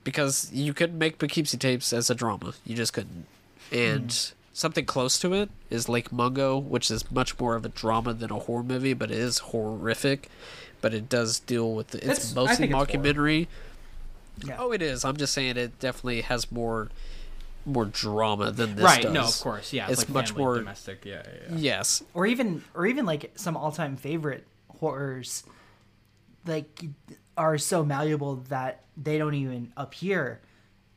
because you could make Poughkeepsie tapes as a drama, you just couldn't. And hmm. something close to it is Lake Mungo, which is much more of a drama than a horror movie, but it is horrific. But it does deal with the, it's, It's- mostly mockumentary. Yeah. Oh, it is. I'm just saying it definitely has more more drama than this right? does. No, of course, yeah. It's like much family, more domestic. Yeah, yeah, yeah. Yes. or even or even like some all-time favorite horrors like are so malleable that they don't even appear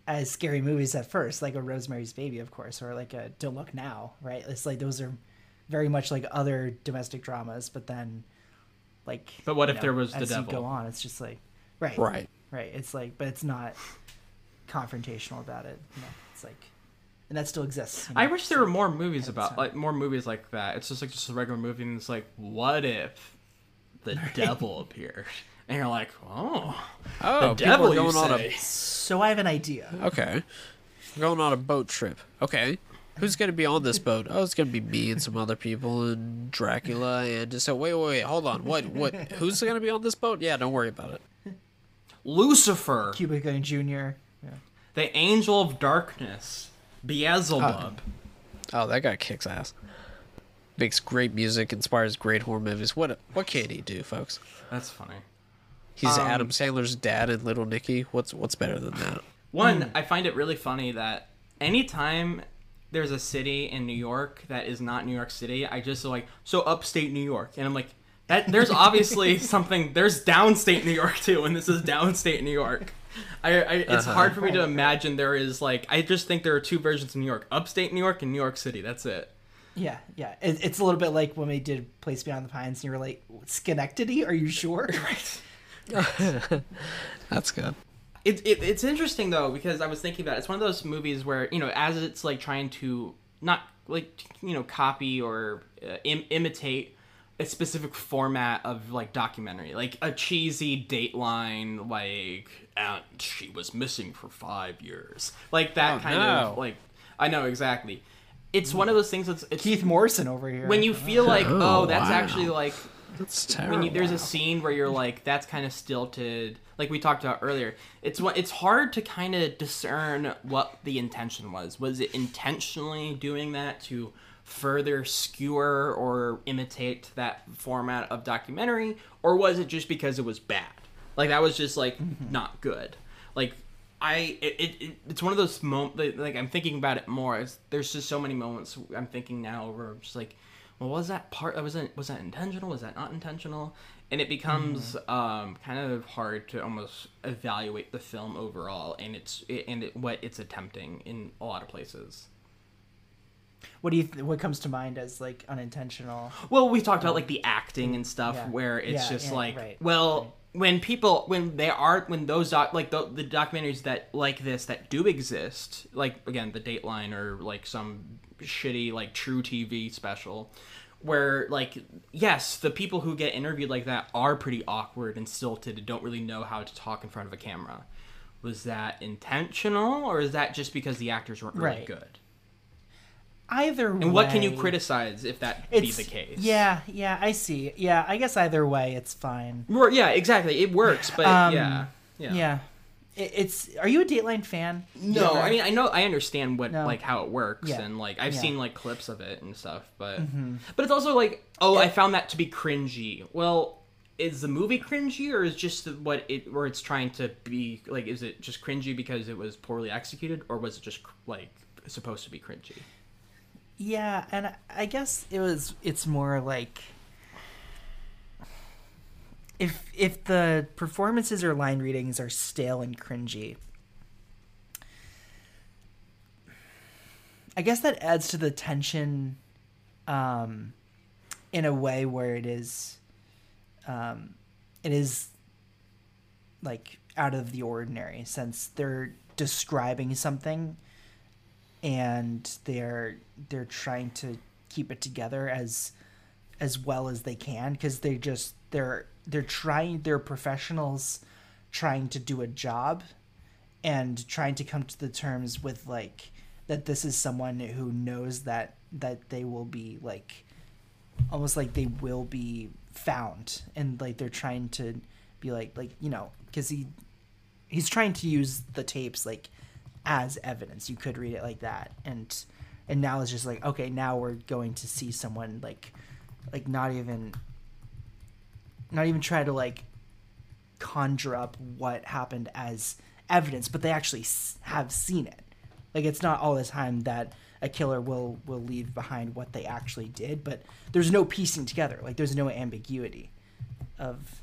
as scary movies at first like a rosemary's baby of course or like a don't look now right it's like those are very much like other domestic dramas but then like But what if know, there was the as you devil? go on it's just like right Right. right it's like but it's not confrontational about it you know it's like and that still exists you I wish there so- were more movies about time. like more movies like that. It's just like just a regular movie, and it's like, what if the devil appeared? And you're like, oh, Oh, the devil, going you on say? a so i have an idea okay. We're going on a boat trip. Okay. Who's gonna be on this boat? Oh, it's gonna be me and some other people and Dracula and just so wait, wait, wait, hold on. What what who's gonna be on this boat? Yeah, don't worry about it. Lucifer, cuba Gooding jr yeah. the angel of darkness, Beelzebub. Ah. Oh, that guy kicks ass. Makes great music, inspires great horror movies. What what can't he do, folks? That's funny. He's Um, Adam Sandler's dad in Little Nicky. What's what's better than that? One, I find it really funny that anytime there's a city in New York that is not New York City, I just like so upstate New York, and I'm like that. There's obviously something. There's downstate New York too, and this is downstate New York. I, I it's Uh-huh. hard for me to imagine there is like I just think there are two versions of New York: upstate New York and New York City. That's it. Yeah, yeah. It, it's a little bit like when we did Place Beyond the Pines, and you were like, Schenectady? Are you sure? right. That's good. It, it it's interesting though because I was thinking about it. it's one of those movies where you know as it's like trying to not like you know copy or uh, Im- imitate a specific format of like documentary like a cheesy dateline like and she was missing for five years like that Oh, kind no. of like I know exactly. It's one of those things that's it's, Keith Morrison over here. when you feel like Oh, oh that's wow. actually like That's when terrible. you, there's a scene where you're like that's kind of stilted like we talked about earlier. It's what it's hard to kind of discern what the intention was. Was it intentionally doing that to further skewer or imitate that format of documentary or was it just because it was bad? Like that was just like mm-hmm. not good. Like I it, it, it it's one of those moments like I'm thinking about it more. It's, there's just so many moments I'm thinking now where I'm just like, well, was that part? Was it was that intentional? Was that not intentional? And it becomes um, kind of hard to almost evaluate the film overall and it's and it, what it's attempting in a lot of places. What do you? Th- what comes to mind as like unintentional? Well, we talked about like the acting and stuff, yeah. where it's Yeah, just like, right, well, when people, when they are, when those doc, like the, the documentaries that like this that do exist, like again, the Dateline or like some shitty like truTV special, where like yes, the people who get interviewed like that are pretty awkward and stilted and don't really know how to talk in front of a camera. Was that intentional, or is that just because the actors weren't really Right. good? Either way And what can you criticize if that be the case? Yeah, yeah, I see. Yeah, I guess either way, it's fine. Yeah, exactly. It works, but Um, yeah, yeah. yeah. It, it's. Are you a Dateline fan? No, I mean I know I understand what No. like how it works Yeah. and like I've Yeah. seen like clips of it and stuff, but Mhm. but it's also like oh I found that to be cringy. Well, is the movie cringy or is just what it where it's trying to be like is it just cringy because it was poorly executed or was it just like supposed to be cringy? Yeah, and I- guess it was. It's more like if if the performances or line readings are stale and cringy. I guess that adds to the tension, um, in a way where it is, um, it is like out of the ordinary since they're describing something and they're they're trying to keep it together as as well as they can because they just they're they're trying they're professionals trying to do a job and trying to come to the terms with like that this is someone who knows that that they will be like almost like they will be found and like they're trying to be like like you know because he he's trying to use the tapes like as evidence. You could read it like that. And and now it's just like okay now we're going to see someone like like not even not even try to like conjure up what happened as evidence but they actually have seen it. Like it's not all the time that a killer will will leave behind what they actually did but there's no piecing together. Like there's no ambiguity of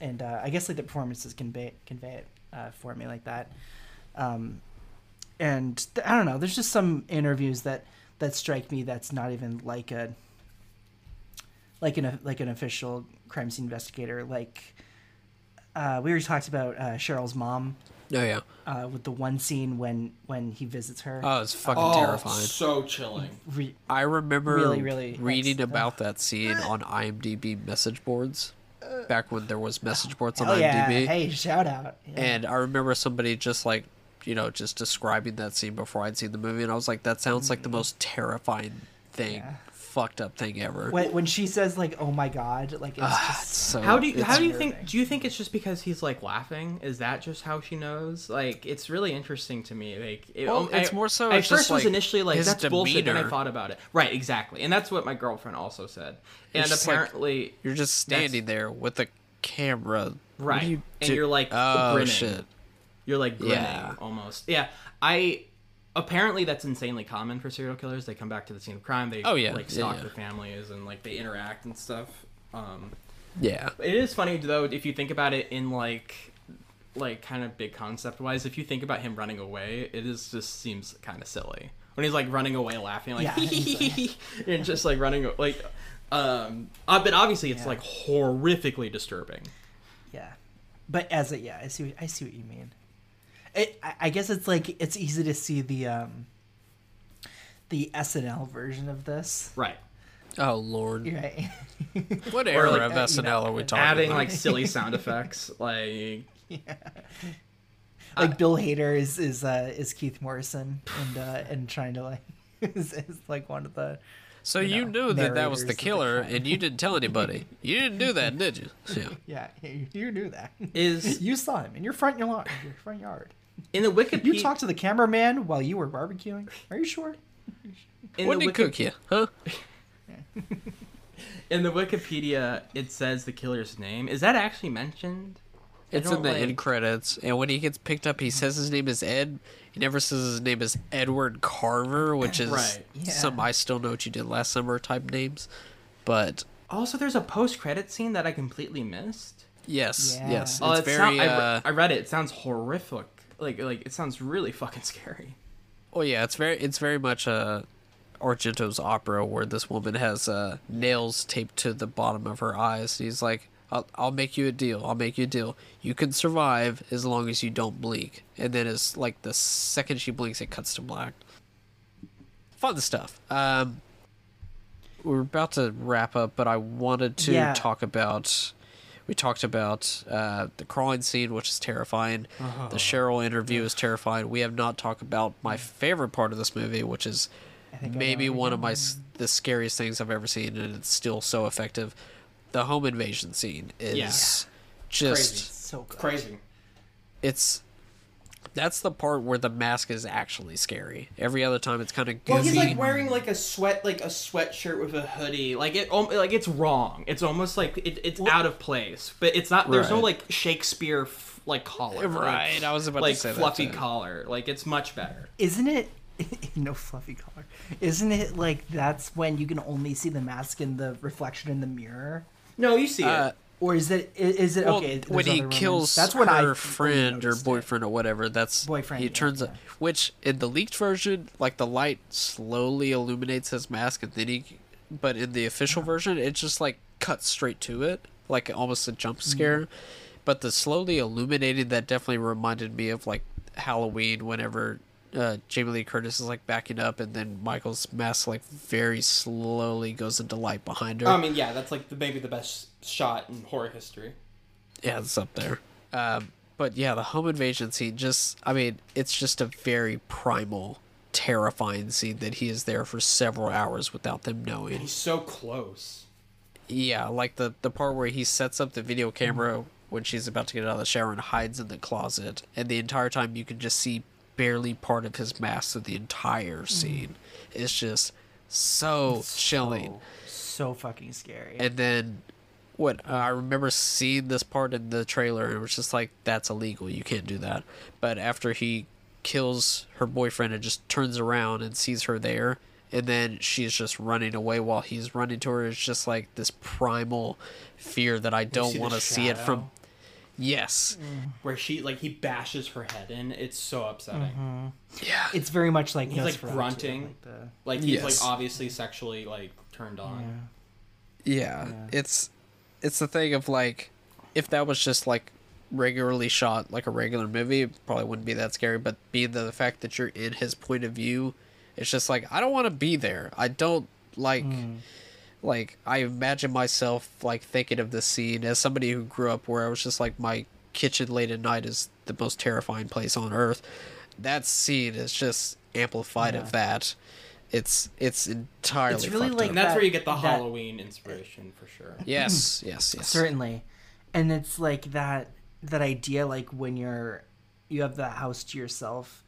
and uh, i guess like the performances convey convey it uh, for me like that. Um, and th- I don't know. There's just some interviews that that strike me that's not even like a like an like an official crime scene investigator. Like uh, we already talked about uh, Cheryl's mom. Oh yeah. Uh, with the one scene when when he visits her. Oh, it's fucking Oh, terrifying. so chilling. Re- I remember Really, really, reading that's- about that scene on IMDb message boards back when there was message boards on Hell yeah! IMDb. Hey, shout out. Yeah. And I remember somebody just like, you know, just describing that scene before I'd seen the movie, and I was like, that sounds like the most terrifying thing, Yeah. fucked up thing ever. when when she says like, "Oh my god," like it's Ah, just so How do you how do you think do you think it's just because he's like laughing? Is that just how she knows? Like it's really interesting to me. Like it, Well, I- it's more so I first was initially like that's bullshit. Then I thought about it. Right, exactly, and that's what my girlfriend also said. And just like, apparently, you're just standing there with the camera, right, you and do? you're like oh grinning. shit. You're like grinning Yeah. almost. Yeah, I apparently that's insanely common for serial killers. They come back to the scene of crime. They Oh, yeah. like stalk yeah. their families and like they interact and stuff. Um, Yeah. it is funny though if you think about it in like like kind of big concept wise. If you think about him running away, it is just seems kind of silly when he's like running away laughing like Yeah, he's and just like running like um uh, but obviously it's Yeah. like horrifically disturbing. Yeah, but as a yeah, I see. What, I see what you mean. It, I, I guess it's like it's easy to see the um, the SNL version of this. Right. Oh lord. Right. What Or, era like, of uh, you SNL know, are we talking about? Adding about? like silly sound effects like like Bill Hader is is uh, is Keith Morrison and uh, and trying to like is, is like one of the. so you you, know, knew that that was the of the killer, and you didn't tell anybody. You didn't do that, did you? Yeah. Yeah, you, you knew that. is you saw him in your front yard. Your front yard. In the Wikipedia You talked to the cameraman while you were barbecuing. Are you sure? in What the did he Wiki- cook you? Huh? in the Wikipedia it says the killer's name. Is that actually mentioned? It's in the like- end credits, and when he gets picked up, he says his name is Ed. He never says his name is Edward Carver, which is Right. some I still know what you did last summer type names. But Also, there's a post-credit scene that I completely missed. yes, Yeah. yes, Oh, it's it very. sound- I, re- uh, I read it. It sounds horrific. Like, like it sounds really fucking scary. Oh yeah, it's very it's very much a Argento's opera where this woman has uh, nails taped to the bottom of her eyes. He's like, I'll, "I'll make you a deal. I'll make you a deal. You can survive as long as you don't blink." And then it's like the second she blinks, it cuts to black. Fun stuff. Um, we're about to wrap up, but I wanted to Yeah. talk about. We talked about uh, the crawling scene, which is terrifying. The Cheryl interview is terrifying. We have not talked about my favorite part of this movie, which is maybe one of my the scariest things I've ever seen, and it's still so effective. The home invasion scene is Yeah. just Crazy. So good. Crazy. it's that's the part where the mask is actually scary. Every other time, it's kind of goofy. Well, he's like wearing like a sweat, like a sweatshirt with a hoodie. Like it, like it's wrong. It's almost like it, it's out of place. But it's not. There's no like Shakespeare f- like collar. like- Right, I was about to like say that, fluffy too. collar. Like it's much better. Isn't it? no fluffy collar. Isn't it like that's when you can only see the mask in the reflection in the mirror? No, you see Uh, it. Or is it? i- Is it Well, okay? when he kills that's when I her only friend or noticed it. boyfriend or whatever, that's Boyfriend, He yeah, turns yeah. up, which in the leaked version, like the light slowly illuminates his mask, and then he. But in the official Uh-huh. version, it just like cuts straight to it, like almost a jump Mm-hmm. scare. But the slowly illuminating that definitely reminded me of like Halloween, whenever uh, Jamie Lee Curtis is like backing up, and then Michael's mask like very slowly goes into light behind her. I mean, yeah, that's like the, maybe the best shot in horror history. Yeah, it's up there. Um, but yeah, the home invasion scene just, I mean, it's just a very primal, terrifying scene that he is there for several hours without them knowing. He's so close. Yeah, like the, the part where he sets up the video camera when she's about to get out of the shower and hides in the closet. And the entire time you can just see barely part of his mask through the entire scene. It's just so chilling. So fucking scary. And then what uh, I remember seeing this part in the trailer and it was just like that's illegal. You can't do that. But after he kills her boyfriend and just turns around and sees her there and then she's just running away while he's running to her it's just like this primal fear that I don't want to see it from shadow? Yes. Mm. Where she like he bashes her head in. It's so upsetting. Mm-hmm. Yeah. it's very much like He's like grunting. like the- Like he's Yes. like obviously sexually like turned on. Yeah, it's it's the thing of like if that was just like regularly shot like a regular movie, it probably wouldn't be that scary. But being the, the fact that you're in his point of view, it's just like I don't want to be there. I don't like hmm. like I imagine myself like thinking of this scene as somebody who grew up where I was just like my kitchen late at night is the most terrifying place on earth. That scene is just amplified of that. It's it's entirely It's really like up. And that's that- where you get the that- Halloween inspiration for sure. Yes, yes, yes. certainly and it's like that that idea like when you're you have the house to yourself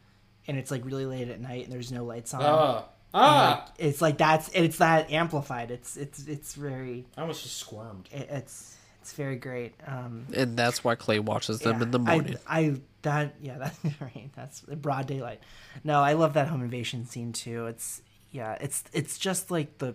and it's like really late at night and there's no lights on Ah, ah! like, it's like that's it's that amplified it's it's it's very I almost just squirmed. it, it's it's very great um and that's why Clay watches them yeah, in the morning. I, I that yeah that's right that's broad daylight no i love that home invasion scene too it's yeah it's it's just like the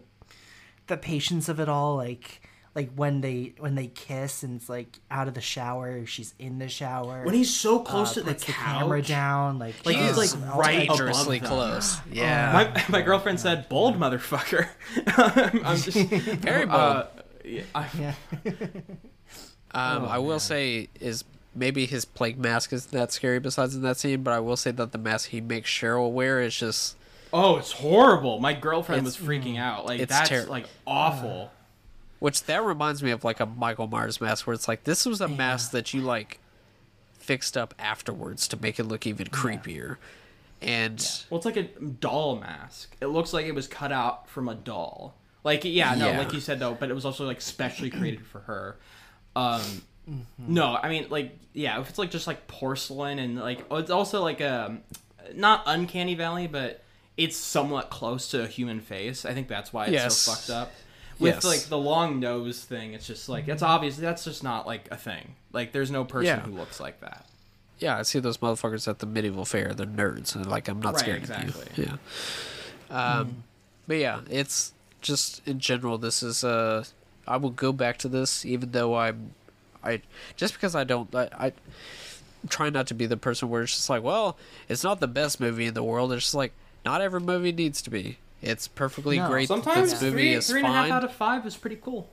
the patience of it all like like when they when they kiss and it's like out of the shower she's in the shower When he's so uh, close to the puts camera down like Like, he's, like, all right Dangerously above close. Yeah. My, my girlfriend said, "Bold motherfucker." I'm just Very bold. Uh, yeah, I, yeah um, Oh, I will say is maybe his plague mask isn't that scary besides in that scene, but I will say that the mask he makes Cheryl wear is just Oh, it's horrible. My girlfriend It's- was freaking out. Like it's that's ter- like awful. which that reminds me of like a Michael Myers mask where it's like this was a mask that you like fixed up afterwards to make it look even creepier. And Well, it's like a doll mask. It looks like it was cut out from a doll. Like yeah, no, Yeah. like you said though, but it was also like specially created for her. Um Mm-hmm. no, I mean like yeah, if it's like just like porcelain and like oh, it's also like a not uncanny valley, but it's somewhat close to a human face. I think that's why it's Yes. so fucked up. with Yes. like the long nose thing. It's just like it's obvious that's just not like a thing. Like there's no person Yeah. who looks like that. Yeah, I see those motherfuckers at the medieval fair. They're nerds, and like I'm not Right, scared of you. Yeah. Um, but yeah, it's just in general. This is uh, I will go back to this, even though I'm, I just because I don't I. I try not to be the person where it's just like, well, it's not the best movie in the world. It's just like not every movie needs to be. It's perfectly No, great. that sometimes this movie three, is three and a half fine. out of five is pretty cool.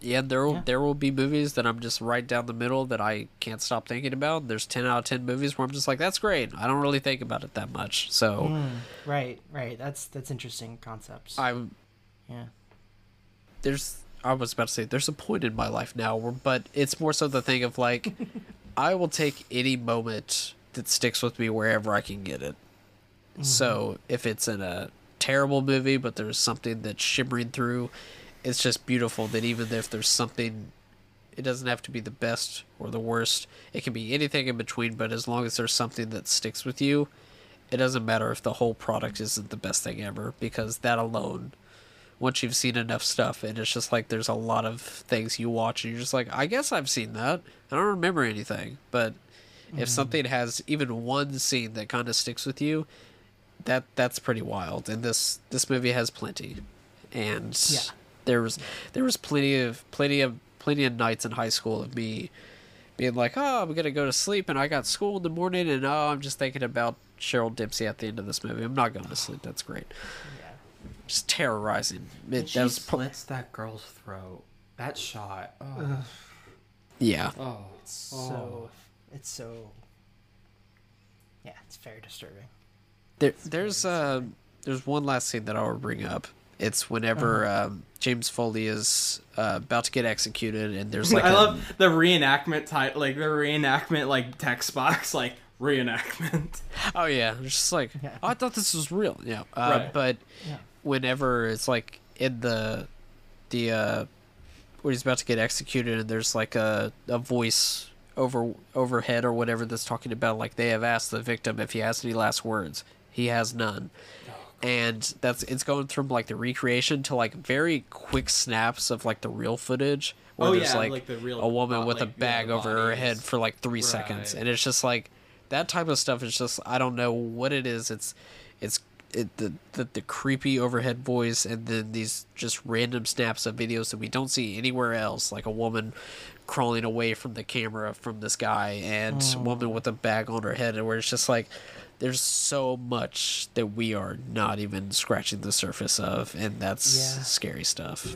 Yeah, there will there will be movies that I'm just right down the middle that I can't stop thinking about. There's ten out of ten movies where I'm just like, that's great. I don't really think about it that much. So Mm, right, right. That's that's interesting concepts. I'm yeah. there's I was about to say there's a point in my life now where but it's more so the thing of like I will take any moment that sticks with me wherever I can get it. So mm-hmm. if it's in a terrible movie but there's something that's shimmering through, it's just beautiful that even if there's something it doesn't have to be the best or the worst. It can be anything in between, but as long as there's something that sticks with you, it doesn't matter if the whole product isn't the best thing ever because that alone once you've seen enough stuff and it's just like there's a lot of things you watch and you're just like i guess i've seen that. I don't remember anything. But if mm-hmm. something has even one scene that kind of sticks with you that that's pretty wild and this this movie has plenty and Yeah. there was there was plenty of plenty of plenty of nights in high school of me being like oh i'm gonna go to sleep and i got school in the morning and oh i'm just thinking about cheryl dempsey at the end of this movie i'm not going to sleep that's great Yeah. just terrorizing When it, she that was po- that girl's throat. That shot. Oh. yeah oh. It's so oh. it's so. Yeah, it's very disturbing. There, there's uh, there's one last scene that I'll bring up. It's whenever Uh-huh. um, James Foley is uh, about to get executed, and there's like I a- love the reenactment type, like the reenactment like text box, like reenactment. oh yeah, just like oh, I thought this was real. Yeah, uh, Right. but Yeah. whenever it's like in the the uh, where he's about to get executed, and there's like a a voice over overhead or whatever that's talking about like they have asked the victim if he has any last words. He has none. and that's it's going from like the recreation to like very quick snaps of like the real footage where Oh, there's yeah, like, like the real a woman with a like, yeah, bag the over her head for like three seconds. And it's just like that type of stuff is just i don't know what it is. It's it's it, the, the the creepy overhead voice and then these just random snaps of videos that we don't see anywhere else like a woman crawling away from the camera from this guy and a woman with a bag on her head and where it's just like there's so much that we are not even scratching the surface of and that's Yeah. scary stuff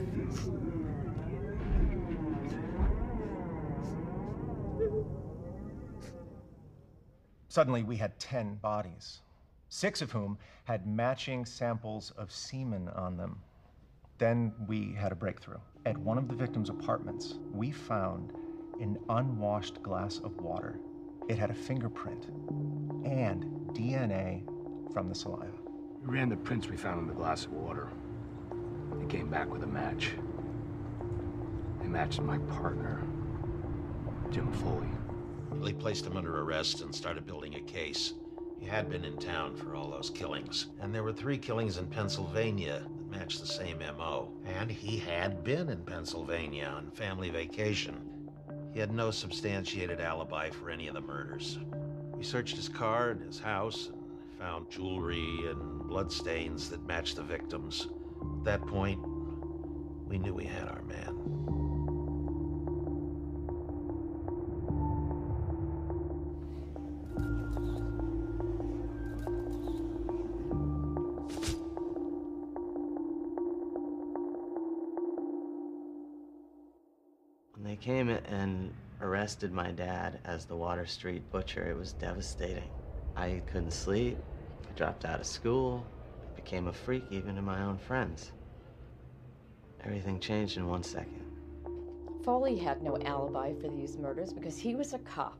Suddenly, we had 10 bodies, six of whom had matching samples of semen on them. Then we had a breakthrough. At one of the victims' apartments, we found an unwashed glass of water. It had a fingerprint and DNA from the saliva. We ran the prints we found in the glass of water. They came back with a match. They matched my partner, Jim Foley. They placed him under arrest and started building a case. He had been in town for all those killings. And there were three killings in Pennsylvania that matched the same MO. And he had been in Pennsylvania on family vacation. He had no substantiated alibi for any of the murders. We searched his car and his house and found jewelry and bloodstains that matched the victims. At that point, we knew we had our man. When they came and arrested my dad as the Water Street butcher, it was devastating. I couldn't sleep, I dropped out of school, I became a freak even to my own friends. Everything changed in one second. Foley had no alibi for these murders because he was a cop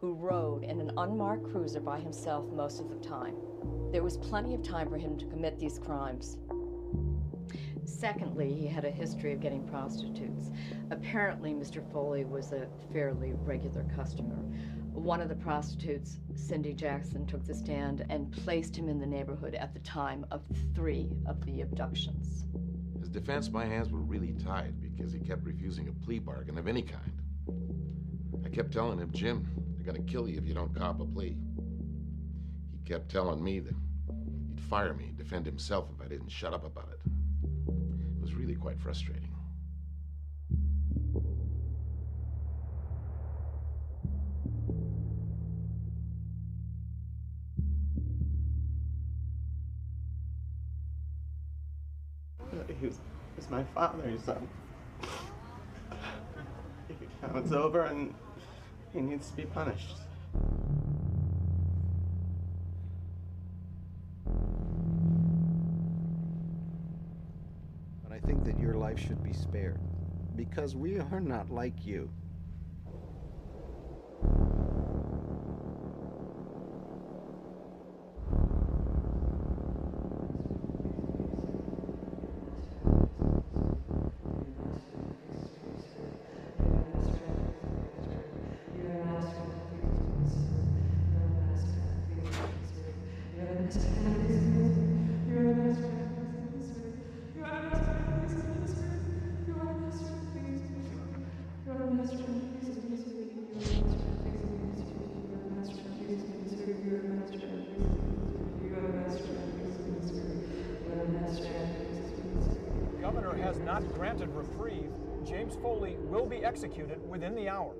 who rode in an unmarked cruiser by himself most of the time. There was plenty of time for him to commit these crimes. Secondly, he had a history of getting prostitutes. Apparently, Mr. Foley was a fairly regular customer. One of the prostitutes, Cindy Jackson, took the stand and placed him in the neighborhood at the time of three of the abductions. his defense, my hands were really tied because he kept refusing a plea bargain of any kind. I kept telling him, Jim, they're gonna kill you if you don't cop a plea. He kept telling me that he'd fire me and defend himself if I didn't shut up about it. Really quite frustrating. He was my father, so now it's over and he needs to be punished. Think that your life should be spared because we are not like you. Not granted reprieve. James Foley will be executed within the hour.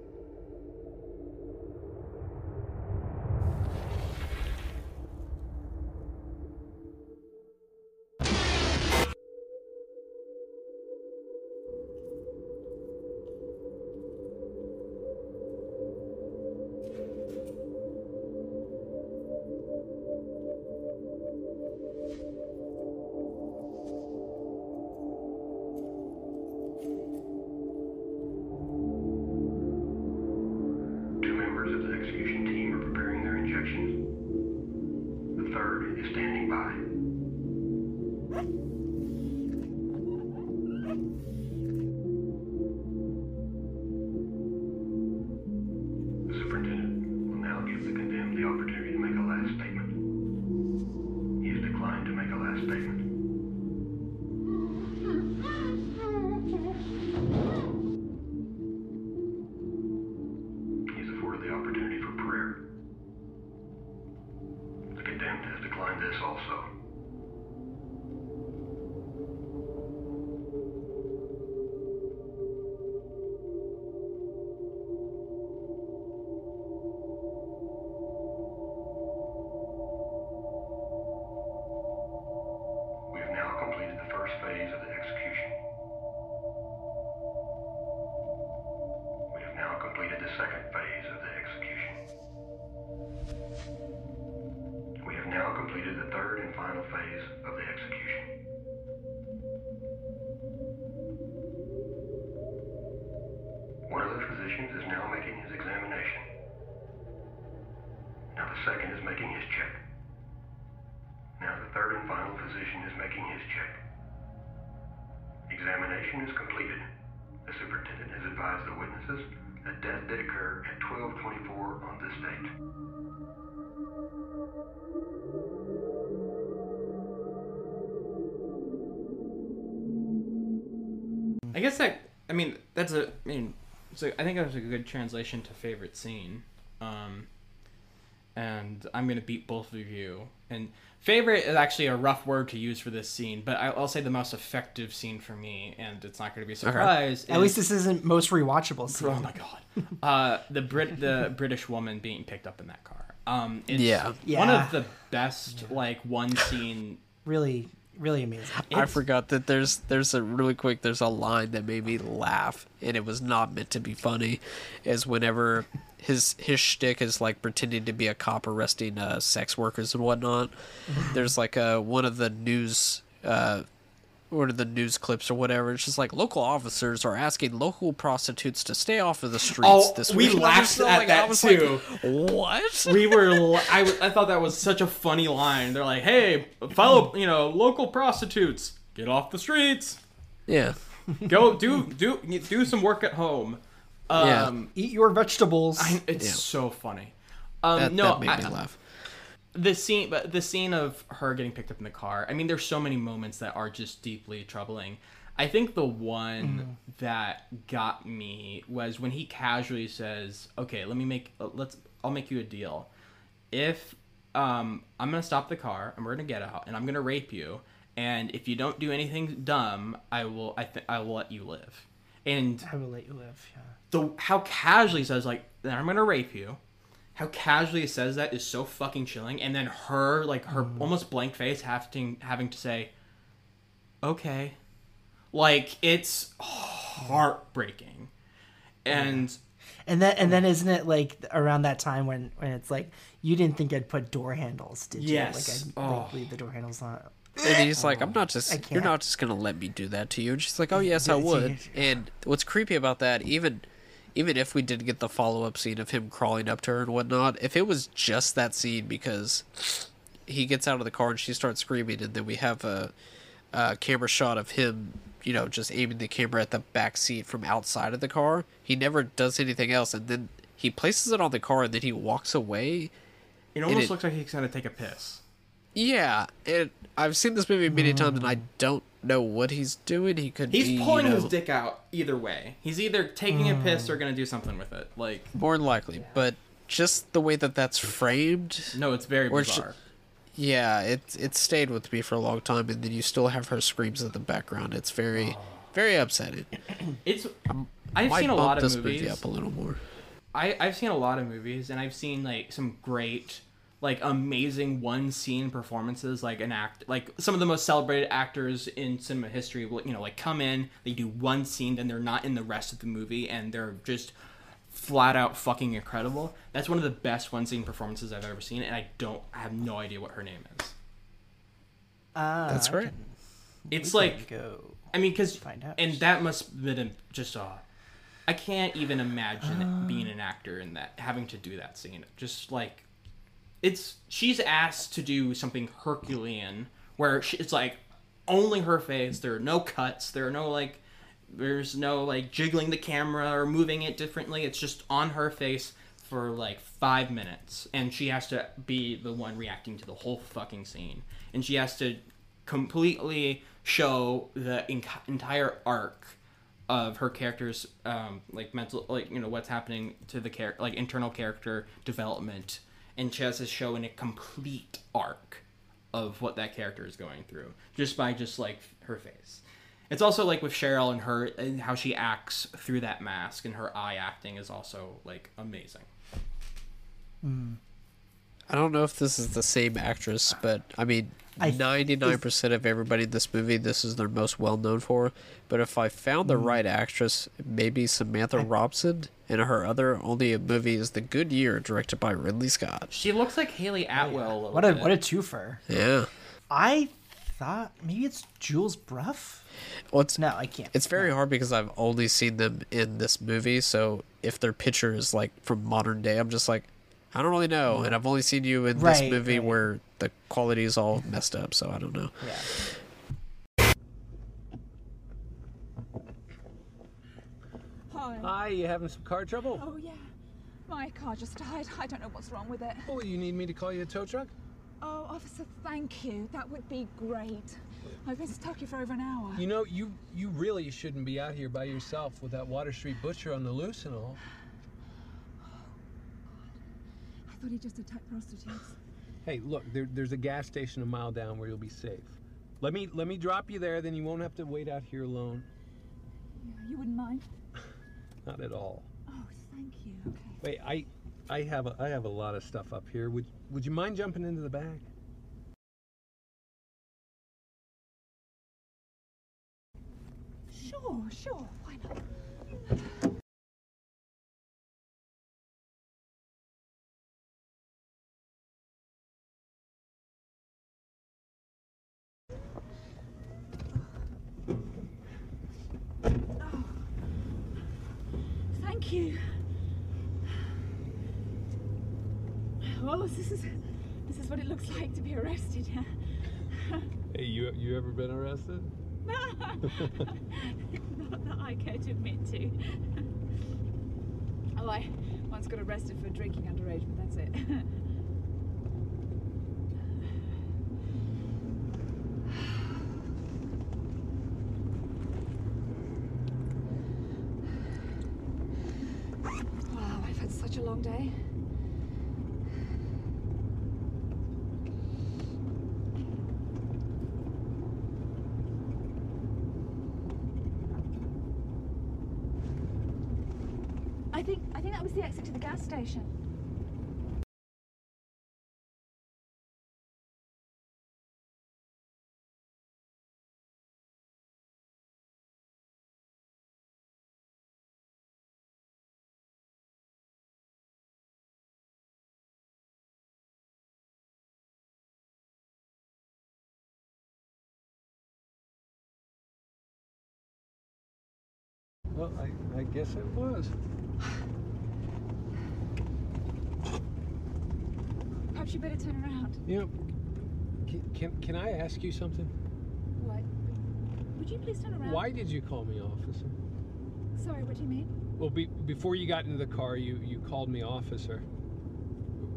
I guess that I mean that's a I mean so I think that was a good translation to favorite scene. Um and I'm gonna beat both of you. And favorite is actually a rough word to use for this scene, but I- I'll say the most effective scene for me, and it's not gonna be a surprise. At least this isn't most rewatchable. Scene. Oh my god. Uh, the Brit the British woman being picked up in that car. Um, it's Yeah. one Yeah. of the best like one scene. Really, really amazing. I forgot that there's there's a really quick there's a line that made me laugh and it was not meant to be funny, is whenever his his shtick is like pretending to be a cop arresting uh, sex workers and whatnot. there's like a one of the news uh one of the news clips or whatever. It's just like local officers are asking local prostitutes to stay off of the streets Oh, this week. And I laughed so, at like, I that was like, too. what? We were. I, I thought that was such a funny line. They're like, "Hey, fellow, you know, local prostitutes, get off the streets. Yeah. Go do do do some work at home. Yeah. Um, Eat your vegetables. I, it's Yeah. so funny. Um, That- no, that made I, me laugh. The scene but the scene of her getting picked up in the car i mean there's so many moments that are just deeply troubling i think the one that got me was when he casually says okay let me make uh, let's i'll make you a deal if um i'm gonna stop the car and we're gonna get out and i'm gonna rape you and if you don't do anything dumb i will i th- i will let you live and I will let you live. Yeah. the how casually says like then I'm gonna rape you. How casually he says that is so fucking chilling, and then her like her mm. almost blank face having having to say, "Okay," like it's heartbreaking, and And then and oh. then isn't it like around that time when when it's like you didn't think I'd put door handles, did you? Yes. Like I'd Oh. like, leave the door handles on. And he's like, I'm oh, not just, you're can't. just gonna let me do that to you. And she's like, Oh yes, I would. And what's creepy about that, even, even if we did get the follow up scene of him crawling up to her and whatnot, if it was just that scene because he gets out of the car and she starts screaming, and then we have a, a camera shot of him, you know, just aiming the camera at the back seat from outside of the car. He never does anything else, and then he places it on the car and then he walks away. it almost it- looks like he's gonna take a piss. Yeah, it, I've seen this movie many times, and I hmm. don't know what he's doing. He could He's be, you pulling his dick out either way. He's either taking a piss or hmm. gonna do something with it. Like more than likely, but just the way that that's framed. No, it's very or ju- bizarre. yeah, it it stayed with me for a long time, and then you still have her screams in the background. It's very, oh. very upsetting. It's um, I've seen a lot of this movies. movie up a little more. I I've seen a lot of movies and I've seen like some great like amazing one scene performances like an act like some of the most celebrated actors in cinema history will you know like come in they do one scene then they're not in the rest of the movie and they're just flat out fucking incredible. That's one of the best one scene performances i've ever seen and i don't i have no idea what her name is. Ah, That's right. It's like go i mean because find out. and that must have been just uh i can't even imagine being an actor in that having to do that scene. Just like it's she's asked to do something herculean where she, it's like only her face there are no cuts there are no like there's no like jiggling the camera or moving it differently it's just on her face for like five minutes and she has to be the one reacting to the whole fucking scene. And she has to completely show the en- entire arc of her character's um, like mental like you know what's happening to the character like internal character development and she has to show in a complete arc of what that character is going through just by just like her face. It's also like with cheryl and her and how she acts through that mask and her eye acting is also like amazing. Hmm. I don't know if this is the same actress, but I mean, I- ninety nine percent of everybody in this movie, this is their most well known for. But if I found the Mm. right actress, maybe Samantha Robson, and her other only movie is The Good Year, directed by Ridley Scott. she looks like hayley atwell a What a bit. what a twofer. Yeah. I thought maybe it's Jules Bruff. Well, it's, No, I can't. It's very hard because I've only seen them in this movie. So if their picture is like from modern day, I'm just like, I don't really know. And I've only seen you in this movie right. where the quality is all messed up. So I don't know. Yeah. Hi. Hi, you having some car trouble? Oh, yeah. My car just died. I don't know what's wrong with it. Oh, you need me to call you a tow truck? Oh, officer, thank you. That would be great. I've been stuck here for over an hour. You know, you you really shouldn't be out here by yourself with that Water Street butcher on the loose and all. Oh, I thought he just attacked prostitutes. Hey, look, there, there's a gas station a mile down where you'll be safe. Let me let me drop you there, then you won't have to wait out here alone. Yeah, you wouldn't mind? Not at all. Oh, thank you. Okay. Wait, I I have a, I have a lot of stuff up here. Would would you mind jumping into the bag? Sure, sure. Why not? arrested? Not that I care to admit to. oh, I once got arrested for drinking underage, but that's it. wow, I've had such a long day. Station. Well, I, I guess it was. You better turn around. You know, can, can, can I ask you something? What? Would you please turn around? Why did you call me officer? Sorry, what do you mean? Well, be, before you got into the car, you, you called me officer.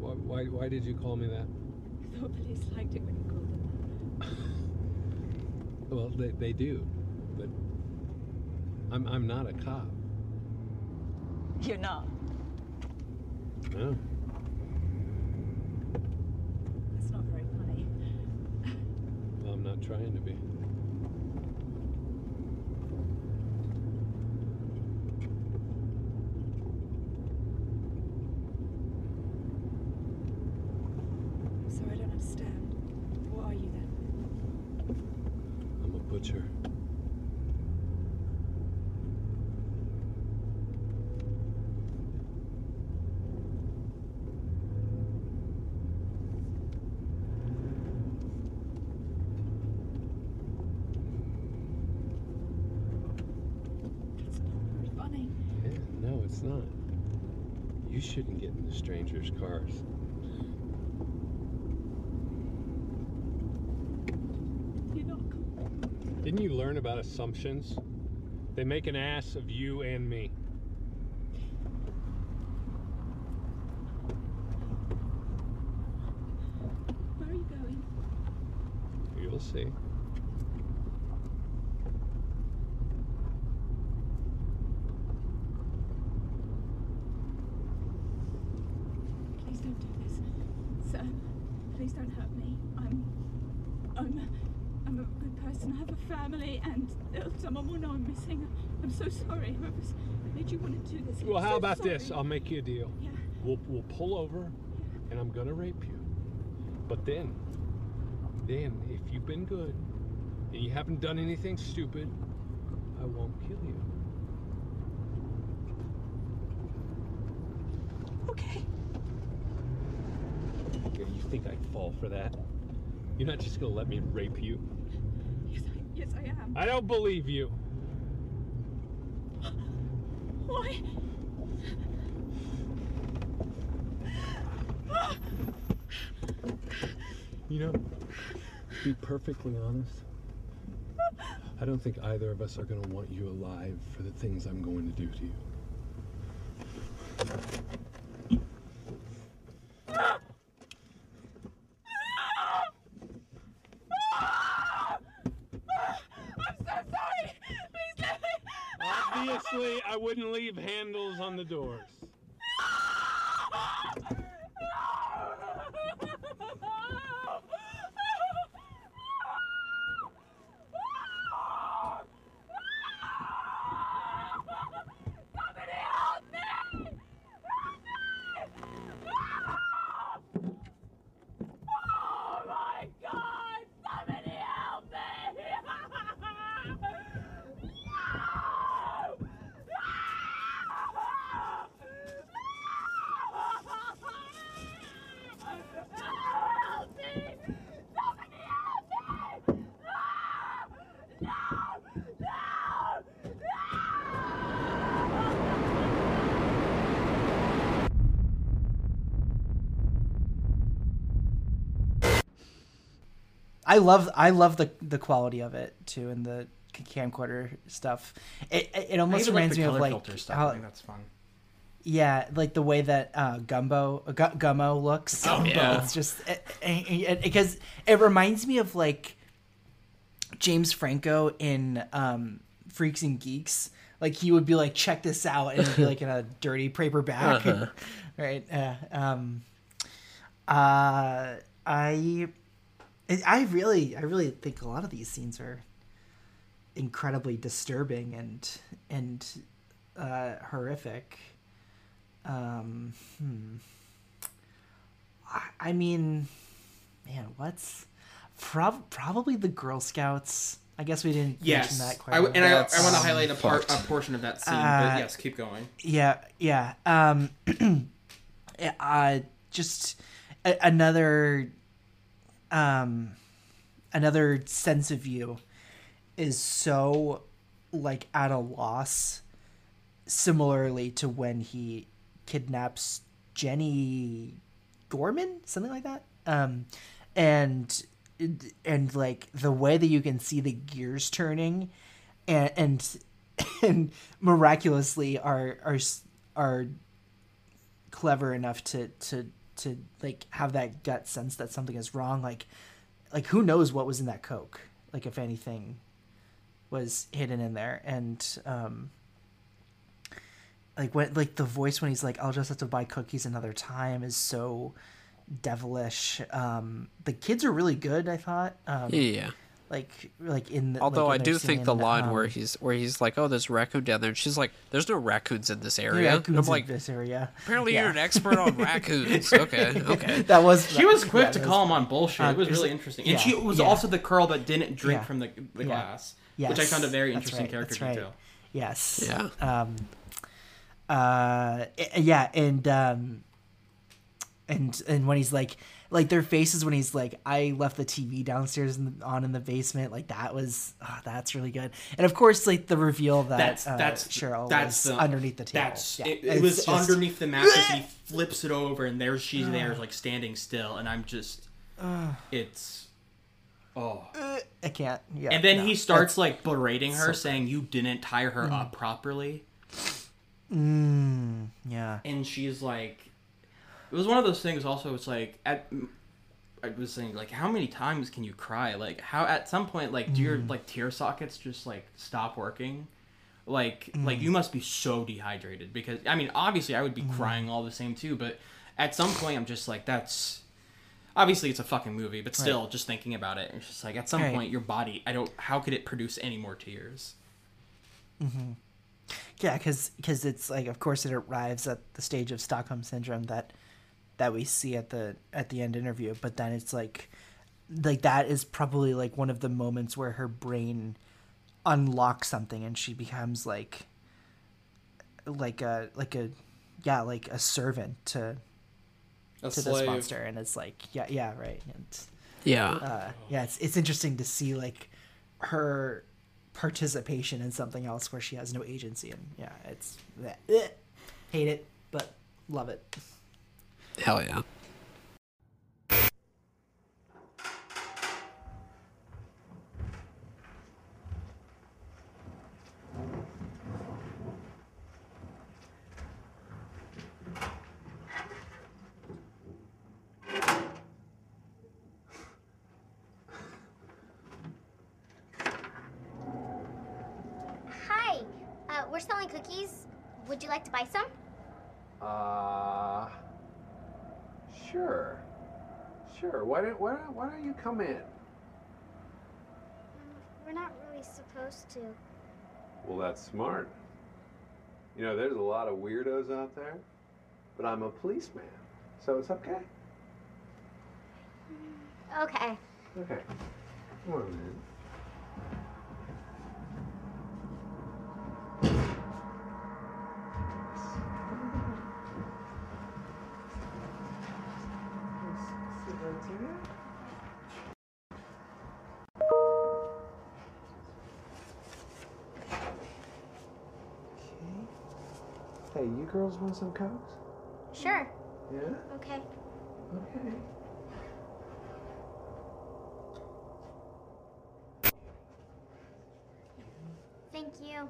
Why, why, why did you call me that? I thought police liked it when you called them that. Well, they, they do, but I'm, I'm not a cop. You're not. No. That's not very funny. Well, I'm not trying to be. So I don't understand. What are you then? I'm a butcher. That's not very funny. Yeah, no, it's not. You shouldn't get into strangers' cars. You're about assumptions? They make an ass of you and me. Where are you going? You'll see. Please don't do this, sir. Please don't hurt me. I'm, I'm, I'm a good person. I have a family, and uh, someone will know I'm missing. I'm so sorry. Whoever's made you want to do this. I'm Well, how so about sorry. this? I'll make you a deal. Yeah. We'll we'll pull over, and I'm gonna rape you. But then, then if you've been good and you haven't done anything stupid, I won't kill you. Okay. Yeah, you think I'd fall for that? You're not just gonna let me rape you? Yes, I, am. I don't believe you. Why? You know, to be perfectly honest, I don't think either of us are gonna want you alive for the things I'm going to do to you. I'm so sorry. Please let me. Obviously, I wouldn't leave handles on the doors. Somebody help me! Oh my God! Somebody help me! Help me! Somebody help me! No! No! I love I love the the quality of it too, and the camcorder stuff. It it, it almost even like reminds me of like filter stuff. how I think that's fun. yeah, like the way that uh, Gumbo Gu- Gummo looks. Oh, yeah. it's just because it, reminds me of like James Franco in um, Freaks and Geeks. Like he would be like, check this out, and it'd be like in a dirty paper bag, Uh-huh. right? Uh, um, uh, I, I really, I really think a lot of these scenes are incredibly disturbing and and uh, horrific. Um, hmm. I, I mean, man, what's prob- probably the Girl Scouts. I guess we didn't Yes, mention that quite. I, a and bit. I, I want to highlight a part a portion of that scene. Uh, but yes, keep going. Yeah, yeah. Um, uh, just a- another, um, another sense of you is so like at a loss. Similarly to when he kidnaps Jenny Gorman, something like that. Um, and and like the way that you can see the gears turning, and and and miraculously are are are clever enough to to to like have that gut sense that something is wrong. Like like who knows what was in that coke? Like if anything was hidden in there, and um like when like the voice when he's like i'll just have to buy cookies another time is so devilish um the kids are really good i thought um Yeah. Like like in the, Although like I do think the scene, line where um, he's where he's like, "Oh, there's a raccoon down there," and she's like, "There's no raccoons in this area." And raccoons I'm in like, this area apparently Yeah. you're an expert on raccoons. Okay, okay. that was She was quick yeah, to that call him on bullshit. uh, it was it's- really interesting, and yeah, she was yeah. also the girl that didn't drink Yeah. from the, the Yeah. glass, which I found a very that's interesting right, character that's right. detail. Yes. Yeah. Um, uh, yeah, and um, and and when he's like, like their faces when he's like, I left the TV downstairs in the, on in the basement, like that was oh, that's really good. And of course, like the reveal that That's uh, that's Cheryl that's was the, underneath the table. That's Yeah, it, it was just- underneath the mattress, he flips it over, and there she's there, like standing still, and I'm just, Ugh. it's, oh. I can't. Yeah. and then no, he starts like berating her, so saying you didn't tie her Mm. up properly, Mm, yeah. and she's like, it was one of those things. Also, it's like at. I was saying, like, how many times can you cry? Like, how at some point, like, do your Mm. like tear sockets just like stop working? Like, like Mm. you must be so dehydrated because I mean, obviously, I would be Mhm. crying all the same too. But at some point, I'm just like, that's obviously it's a fucking movie, but still, Right. just thinking about it, it's just like at some Right. point, your body, I don't, how could it produce any more tears? Mm-hmm. Yeah, because because it's like, of course, it arrives at the stage of Stockholm syndrome that that we see at the at the end interview. But then it's like, like that is probably like one of the moments where her brain unlocks something and she becomes like, like a like a, yeah, like a servant to A to this slave. monster, and it's like, yeah, yeah, right, and Yeah. uh, yeah, it's it's interesting to see like her participation in something else where she has no agency, and yeah, it's eh, hate it, but love it. Hell yeah. Hi, uh, we're selling cookies. Would you like to buy some? Uh, sure. Sure. Why don't, why don't, why don't you come in? Mm, we're not really supposed to. Well, that's smart. You know, there's a lot of weirdos out there, but I'm a policeman, so it's okay. Okay. Okay. Come on, man. Girls want some cokes? Sure. Yeah? Okay. Okay. Thank you.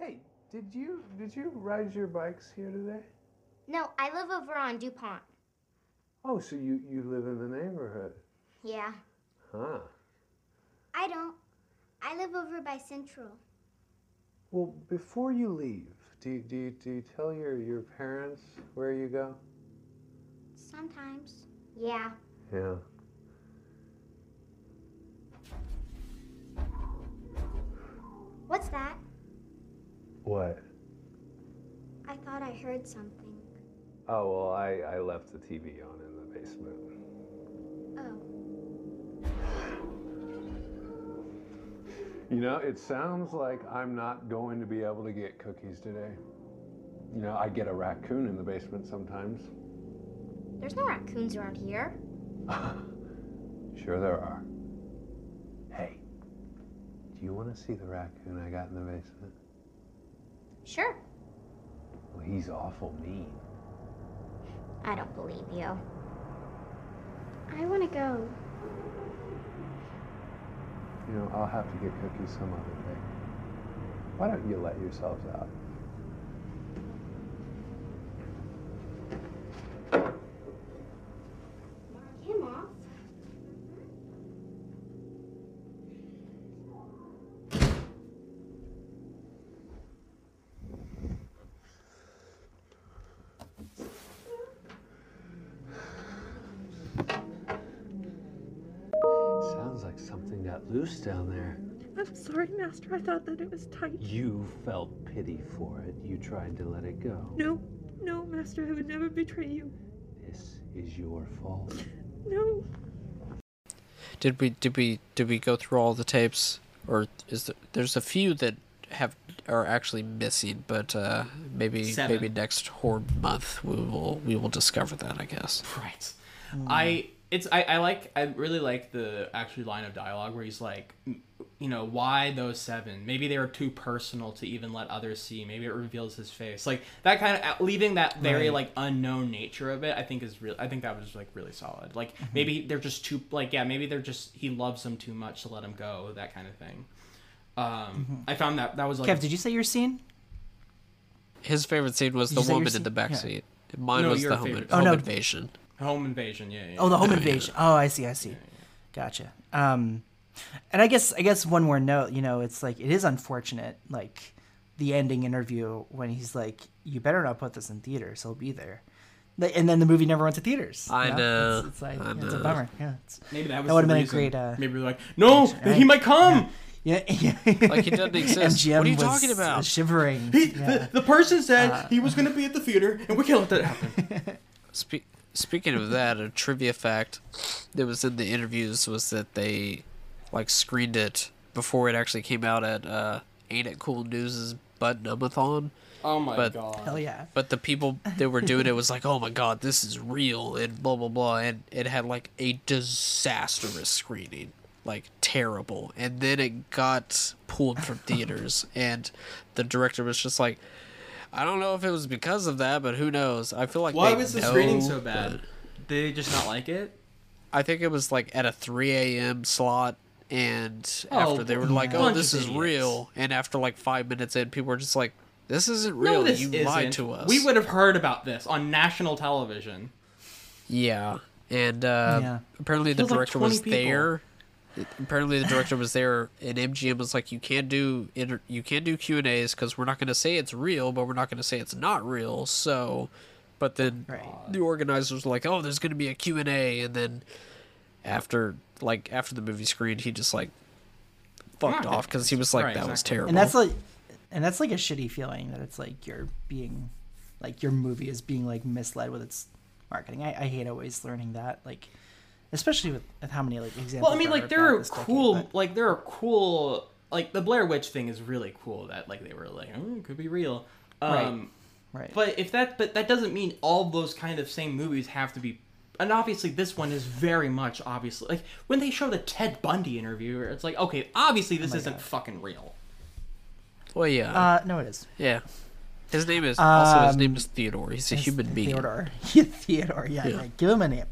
Hey, did you did you ride your bikes here today? No, I live over on DuPont. Oh, so you, you live in the neighborhood? Yeah. Huh. I don't. I live over by Central. Well, before you leave, do you, do you, do you tell your, your parents where you go? Sometimes. Yeah. Yeah. What's that? What? I thought I heard something. Oh, well, I, I left the TV on in the basement. Oh. You know, it sounds like I'm not going to be able to get cookies today. You know, I get a raccoon in the basement sometimes. There's no raccoons around here. Sure, there are. Hey, do you want to see the raccoon I got in the basement? Sure. Well, he's awful mean. I don't believe you. I want to go. You know, I'll have to get cookies some other day. Why don't you let yourselves out? Mark him off. Sounds like something got loose down there. I'm sorry, Master. I thought that it was tight. You felt pity for it. You tried to let it go. No, no, Master. I would never betray you. This is your fault. No. Did we did we did we go through all the tapes, or is there, there's a few that have are actually missing, but uh, maybe Seven. maybe next horror month we will we will discover that I guess. Right. I it's I, I like I really like the actually line of dialogue where he's like, you know, why those seven? Maybe they were too personal to even let others see. Maybe it reveals his face. Like that kind of uh, leaving that very Right. like unknown nature of it. I think is real. I think that was like really solid. Like mm-hmm. maybe they're just too like yeah. Maybe they're just he loves them too much to let him go. That kind of thing. Um, mm-hmm. I found that that was like Kev, did you say your scene? His favorite scene was Did the you say your woman in the back Yeah. seat. Mine No, was the home, favorite. home Oh, no. invasion. Home invasion. Yeah. yeah Oh, the home invasion. Oh, I see. I see. Gotcha. Um, and I guess I guess one more note. You know, it's like it is unfortunate. Like the ending interview when he's like, "You better not put this in theaters. He'll be there." And then the movie never went to theaters. I know. It's, it's like I it's a bummer. Yeah. It's, Maybe that was that would have been reason. a great. Uh, Maybe they're like, no, right? he might come. Yeah. yeah. Like he doesn't exist. and Jim What are you was, talking about? shivering. He, Yeah. the, the person said Uh, he was going to be at the theater, and we can't let that happen. Spe- speaking of that, a trivia fact that was in the interviews was that they like screened it before it actually came out at uh, Ain't It Cool News's Butt-Numb-A-Thon. Oh my But- god! Hell yeah. But the people that were doing it was like, "Oh my god, this is real," and blah blah blah, and it had like a disastrous screening, like terrible. And then it got pulled from theaters, and the director was just like, "I don't know if it was because of that, but who knows?" I feel like Why they was the know, screening so bad? Did they just not like it? I think it was like at a 3 a.m. slot, and Oh, after they were like, "Oh, this is idiots. real," and after like five minutes in, people were just like, "This isn't real. no, this you isn't. lied to us." We would have heard about this on national television. Yeah, and uh, Yeah. apparently the Killed, like, director was people. there. Apparently the director was there, and MGM was like, "You can't do inter- you can't do Q and A's because we're not going to say it's real, but we're not going to say it's not real." So, but then the organizers were like, "Oh, there's going to be a Q and A," and then after like after the movie screened, he just like fucked Yeah. off because he was like, Right, "That was terrible." And that's like, and that's like a shitty feeling that it's like you're being, like your movie is being like misled with its marketing. I, I hate always learning that, like, especially with, with how many like examples. Well, I mean, like are there are this decade, cool, but- like there are cool, like the Blair Witch thing is really cool. That like they were like, oh, it could be real. Right. Um, Right. But if that, but that doesn't mean all those kind of same movies have to be. And obviously, this one is very much obviously like when they show the Ted Bundy interview, it's like, okay, obviously this Oh isn't God. fucking real. well, yeah, Uh, no, it is. yeah. His name is also his Um, name is Theodore. He's a It's human being. Theodore. Theodore, yeah, Yeah. right. Give him a name.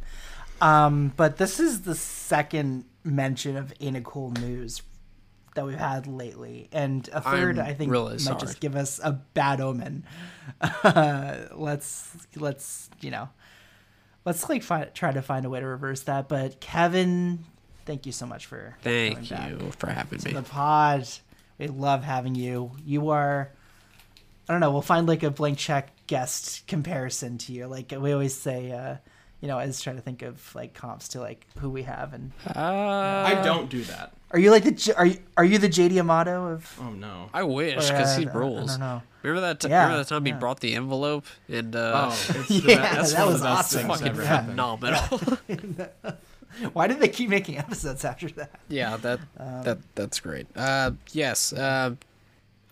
Um, but this is the second mention of Ain't It Cool News that we've had lately, and a 3rd I'm I think really might sorry. just give us a bad omen. Uh, let's let's you know. let's like find, try to find a way to reverse that. But Kevin, thank you so much for Thank you for having me. the pod. We love having you. You are, I don't know. We'll find like a blank check guest comparison to you. Like we always say, uh, you know, I was trying to think of like comps to like who we have and. Uh, I don't do that. Are you like the are you are you the JD Amato of? Oh no. I wish because uh, he I- I rules. don't know. Remember that? T- Yeah, remember that time yeah. he brought the envelope and uh, Oh, it's the Yeah, best- that one of was the best awesome. things Fucking ever happened. phenomenal. Why did they keep making episodes after that? yeah, that Um, that that's great. Uh, yes. Uh,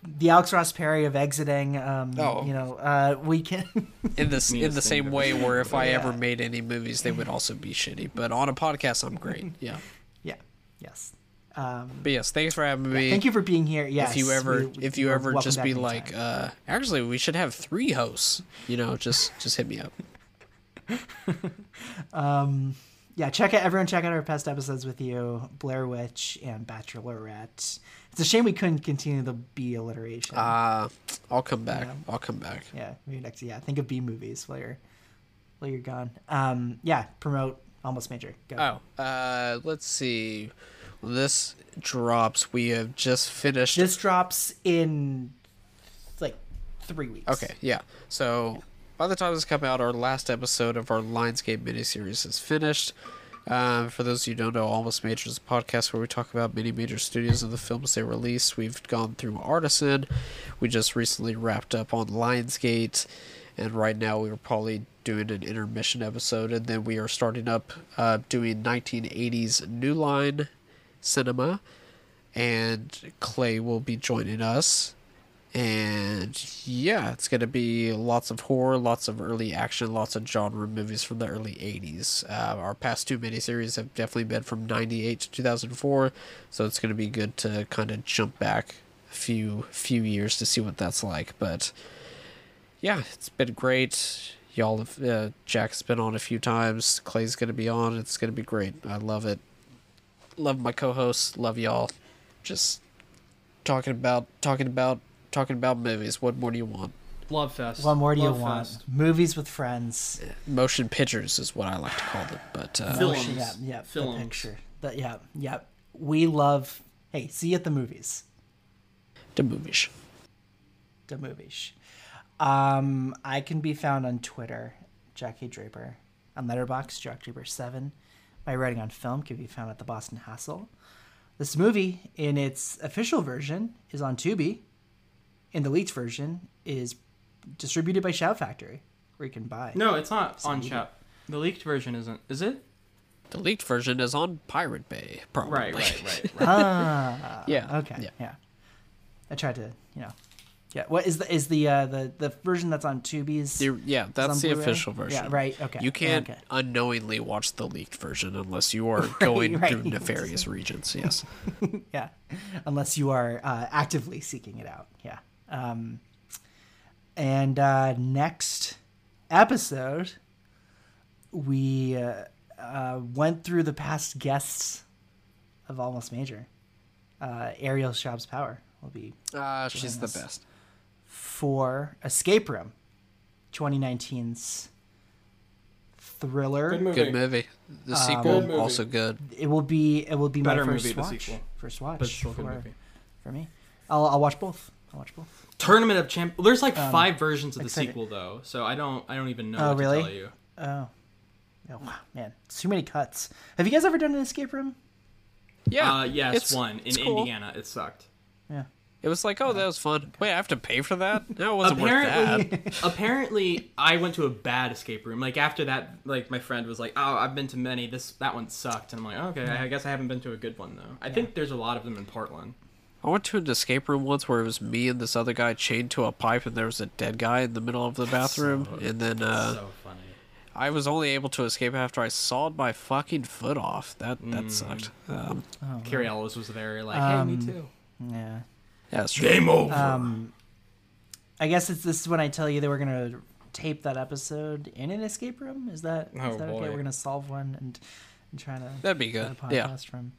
the Alex Ross Perry of exiting. Um, Oh. you know, uh, we can. in this in the same way ever where if I ever made any movies, they would also be shitty. But on a podcast, I'm great. Yeah. yeah. Yes. Um, But yes, thanks for having Yeah, me. thank you for being here. if you ever, we- if you ever just be like, uh, actually, we should have three hosts. You know, just just hit me up. Um, yeah, check out everyone. Check out our past episodes with you, Blair Witch and Bachelorette. It's a shame we couldn't continue the B alliteration. Uh, I'll come back. Yeah. I'll come back. yeah, maybe next. Yeah, think of B movies while you're while you're gone. Um, yeah, promote almost major. Go. Oh, uh, let's see. This drops, we have just finished. This drops in like three weeks. Okay, yeah. So by the time this comes out, our last episode of our Lionsgate miniseries is finished. Um, for those of you who don't know, Almost Major is a podcast where we talk about many major studios and the films they release. We've gone through Artisan. We just recently wrapped up on Lionsgate. And right now we are probably doing an intermission episode. And then we are starting up uh, doing 1980s New Line Cinema. And Clay will be joining us. And yeah, it's going to be lots of horror, lots of early action, lots of genre movies from the early 80s. Uh, our past two miniseries have definitely been from 98 to 2004, so it's going to be good to kind of jump back a few few years to see what that's like. But yeah, it's been great. Y'all have, uh, Jack's been on a few times. Clay's going to be on. It's going to be great. I love it. Love my co-hosts. Love y'all. Just talking about talking about talking about movies. What more do you want? Love fest. What more do you Love want? fest. Movies with friends. Motion pictures is what I like to call them. But uh, Motion, yeah, yeah, the picture. The, yeah, yeah. We love. Hey, see you at the movies. the movies. The movies. Um, I can be found on Twitter, Jackie Draper. On Letterboxd, Jack Draper Seven. My writing on film can be found at the Boston Hassle. This movie, in its official version, is on Tubi. In the leaked version, is distributed by Shout Factory, where you can buy. No, it's not on media. chat. The leaked version isn't. Is it? The leaked version is on Pirate Bay, probably. Right, right, right. ah, Yeah, Okay. yeah. Yeah. I tried to, you know. Yeah. What is the is the uh, the the version that's on Tubi's? The- yeah, that's on the Blu-ray? official version. Yeah. Right. Okay. You can't Okay. unknowingly watch the leaked version unless you are going right. through nefarious regions. Yes. yeah. Unless you are uh, actively seeking it out. Yeah. Um, and uh, next episode, we uh, uh, went through the past guests of Almost Major. Uh, Ariel Schaub's Power will be Uh, she's the best. for Escape Room, 2019's thriller. Good movie. Good movie. The Um, sequel Good movie. also good. It will be it will be Better my first movie, the watch. sequel. First watch But still for, good movie. for me. I'll I'll watch both. I'll watch both. Tournament of Champ. There's like Um, five versions of the excited. sequel though, so I don't. I don't even know Oh what really? to tell you. Oh. Oh wow, man, it's too many cuts. Have you guys ever done an escape room? Yeah. Uh, yes, it's- one in cool. Indiana. It sucked. Yeah. It was like, oh, that was fun. Wait, I have to pay for that? No, it wasn't worth apparently, that. apparently, I went to a bad escape room. Like after that, like my friend was like, "Oh, I've been to many. This that one sucked." And I'm like, "Okay, I guess I haven't been to a good one though." I think there's a lot of them in Portland. I went to an escape room once where it was me and this other guy chained to a pipe, and there was a dead guy in the middle of the bathroom. and then uh, so funny. I was only able to escape after I sawed my fucking foot off. That that Mm. sucked. Um, Oh, Cary Elwes was there, like, "Hey, me Um, too." Yeah. yeah, that's true. Game over. Um, I guess it's this is when I tell you that we're gonna tape that episode in an escape room. Is that is Oh, that okay? boy. We're gonna solve one and and try to That'd be good. a Yeah. from.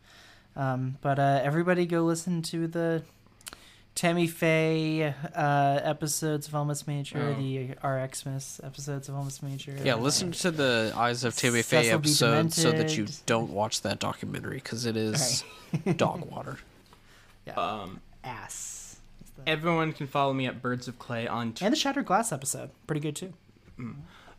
Um, but uh, everybody go listen to the Tammy Faye uh, episodes of Almost Major, Oh. the RX Miss episodes of Almost Major. Yeah, listen to the Eyes of Tammy Faye Cecil B. episode so that you don't watch that documentary because it is dog water. Yeah. Um, ass. Everyone can follow me at Birds of Clay on And the Shattered Glass episode, pretty good too.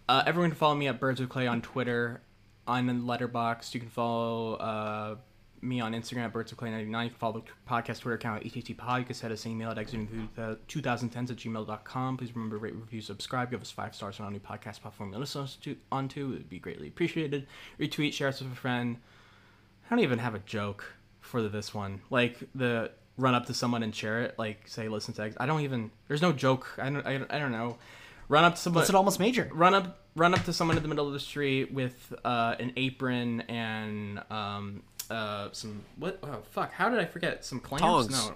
Uh, everyone can follow me at Birds of Clay on Twitter. I'm in Letterboxd. You can follow uh, me on Instagram at Birds of Clay 99. You can follow the podcast Twitter account at ETT Pod. You can send us an email at exiting2010s at gmail.com. Please remember to rate, review, subscribe. Give us five stars on any podcast platform you listen to, onto. It would be greatly appreciated. Retweet, share us with a friend. I don't even have a joke for this one. Like the run up to someone and share it. Like say, listen to. Ex- I don't even. There's no joke. I don't. I, don't- I don't know. Run up to someone. Listen to Almost Major. Run up. Run up to someone in the middle of the street with uh, an apron and um, uh, some what? Oh fuck! How did I forget? Some clamps? Tongs. No,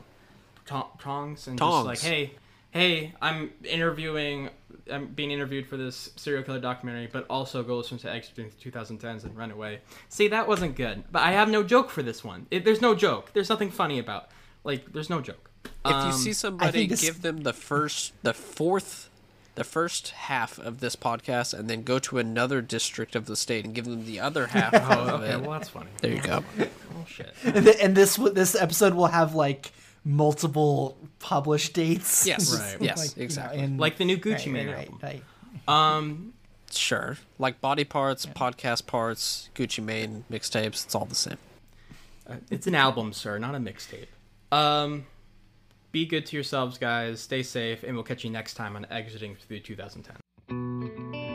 To- tongs and Tongs. just like, hey, hey, I'm interviewing. I'm being interviewed for this serial killer documentary, but also go listen to Exiting 2010s and run away. See, that wasn't good. But I have no joke for this one. It, there's no joke. There's nothing funny about. Like, there's no joke. If Um, you see somebody, give them the first, the fourth, the first half of this podcast, and then go to another district of the state and give them the other half. Oh, of okay, it. well, that's funny. There you go. Oh shit. And, this this episode will have like multiple published dates. Yes, Right. yes, Like, you know, exactly. Like the new Gucci right, Mane right, album. right, Um, Sure, like body parts, podcast parts, Gucci Mane mixtapes. It's all the same. Uh, it's an album, sir, not a mixtape. Um, be good to yourselves, guys. Stay safe, and we'll catch you next time on Exiting Through 2010.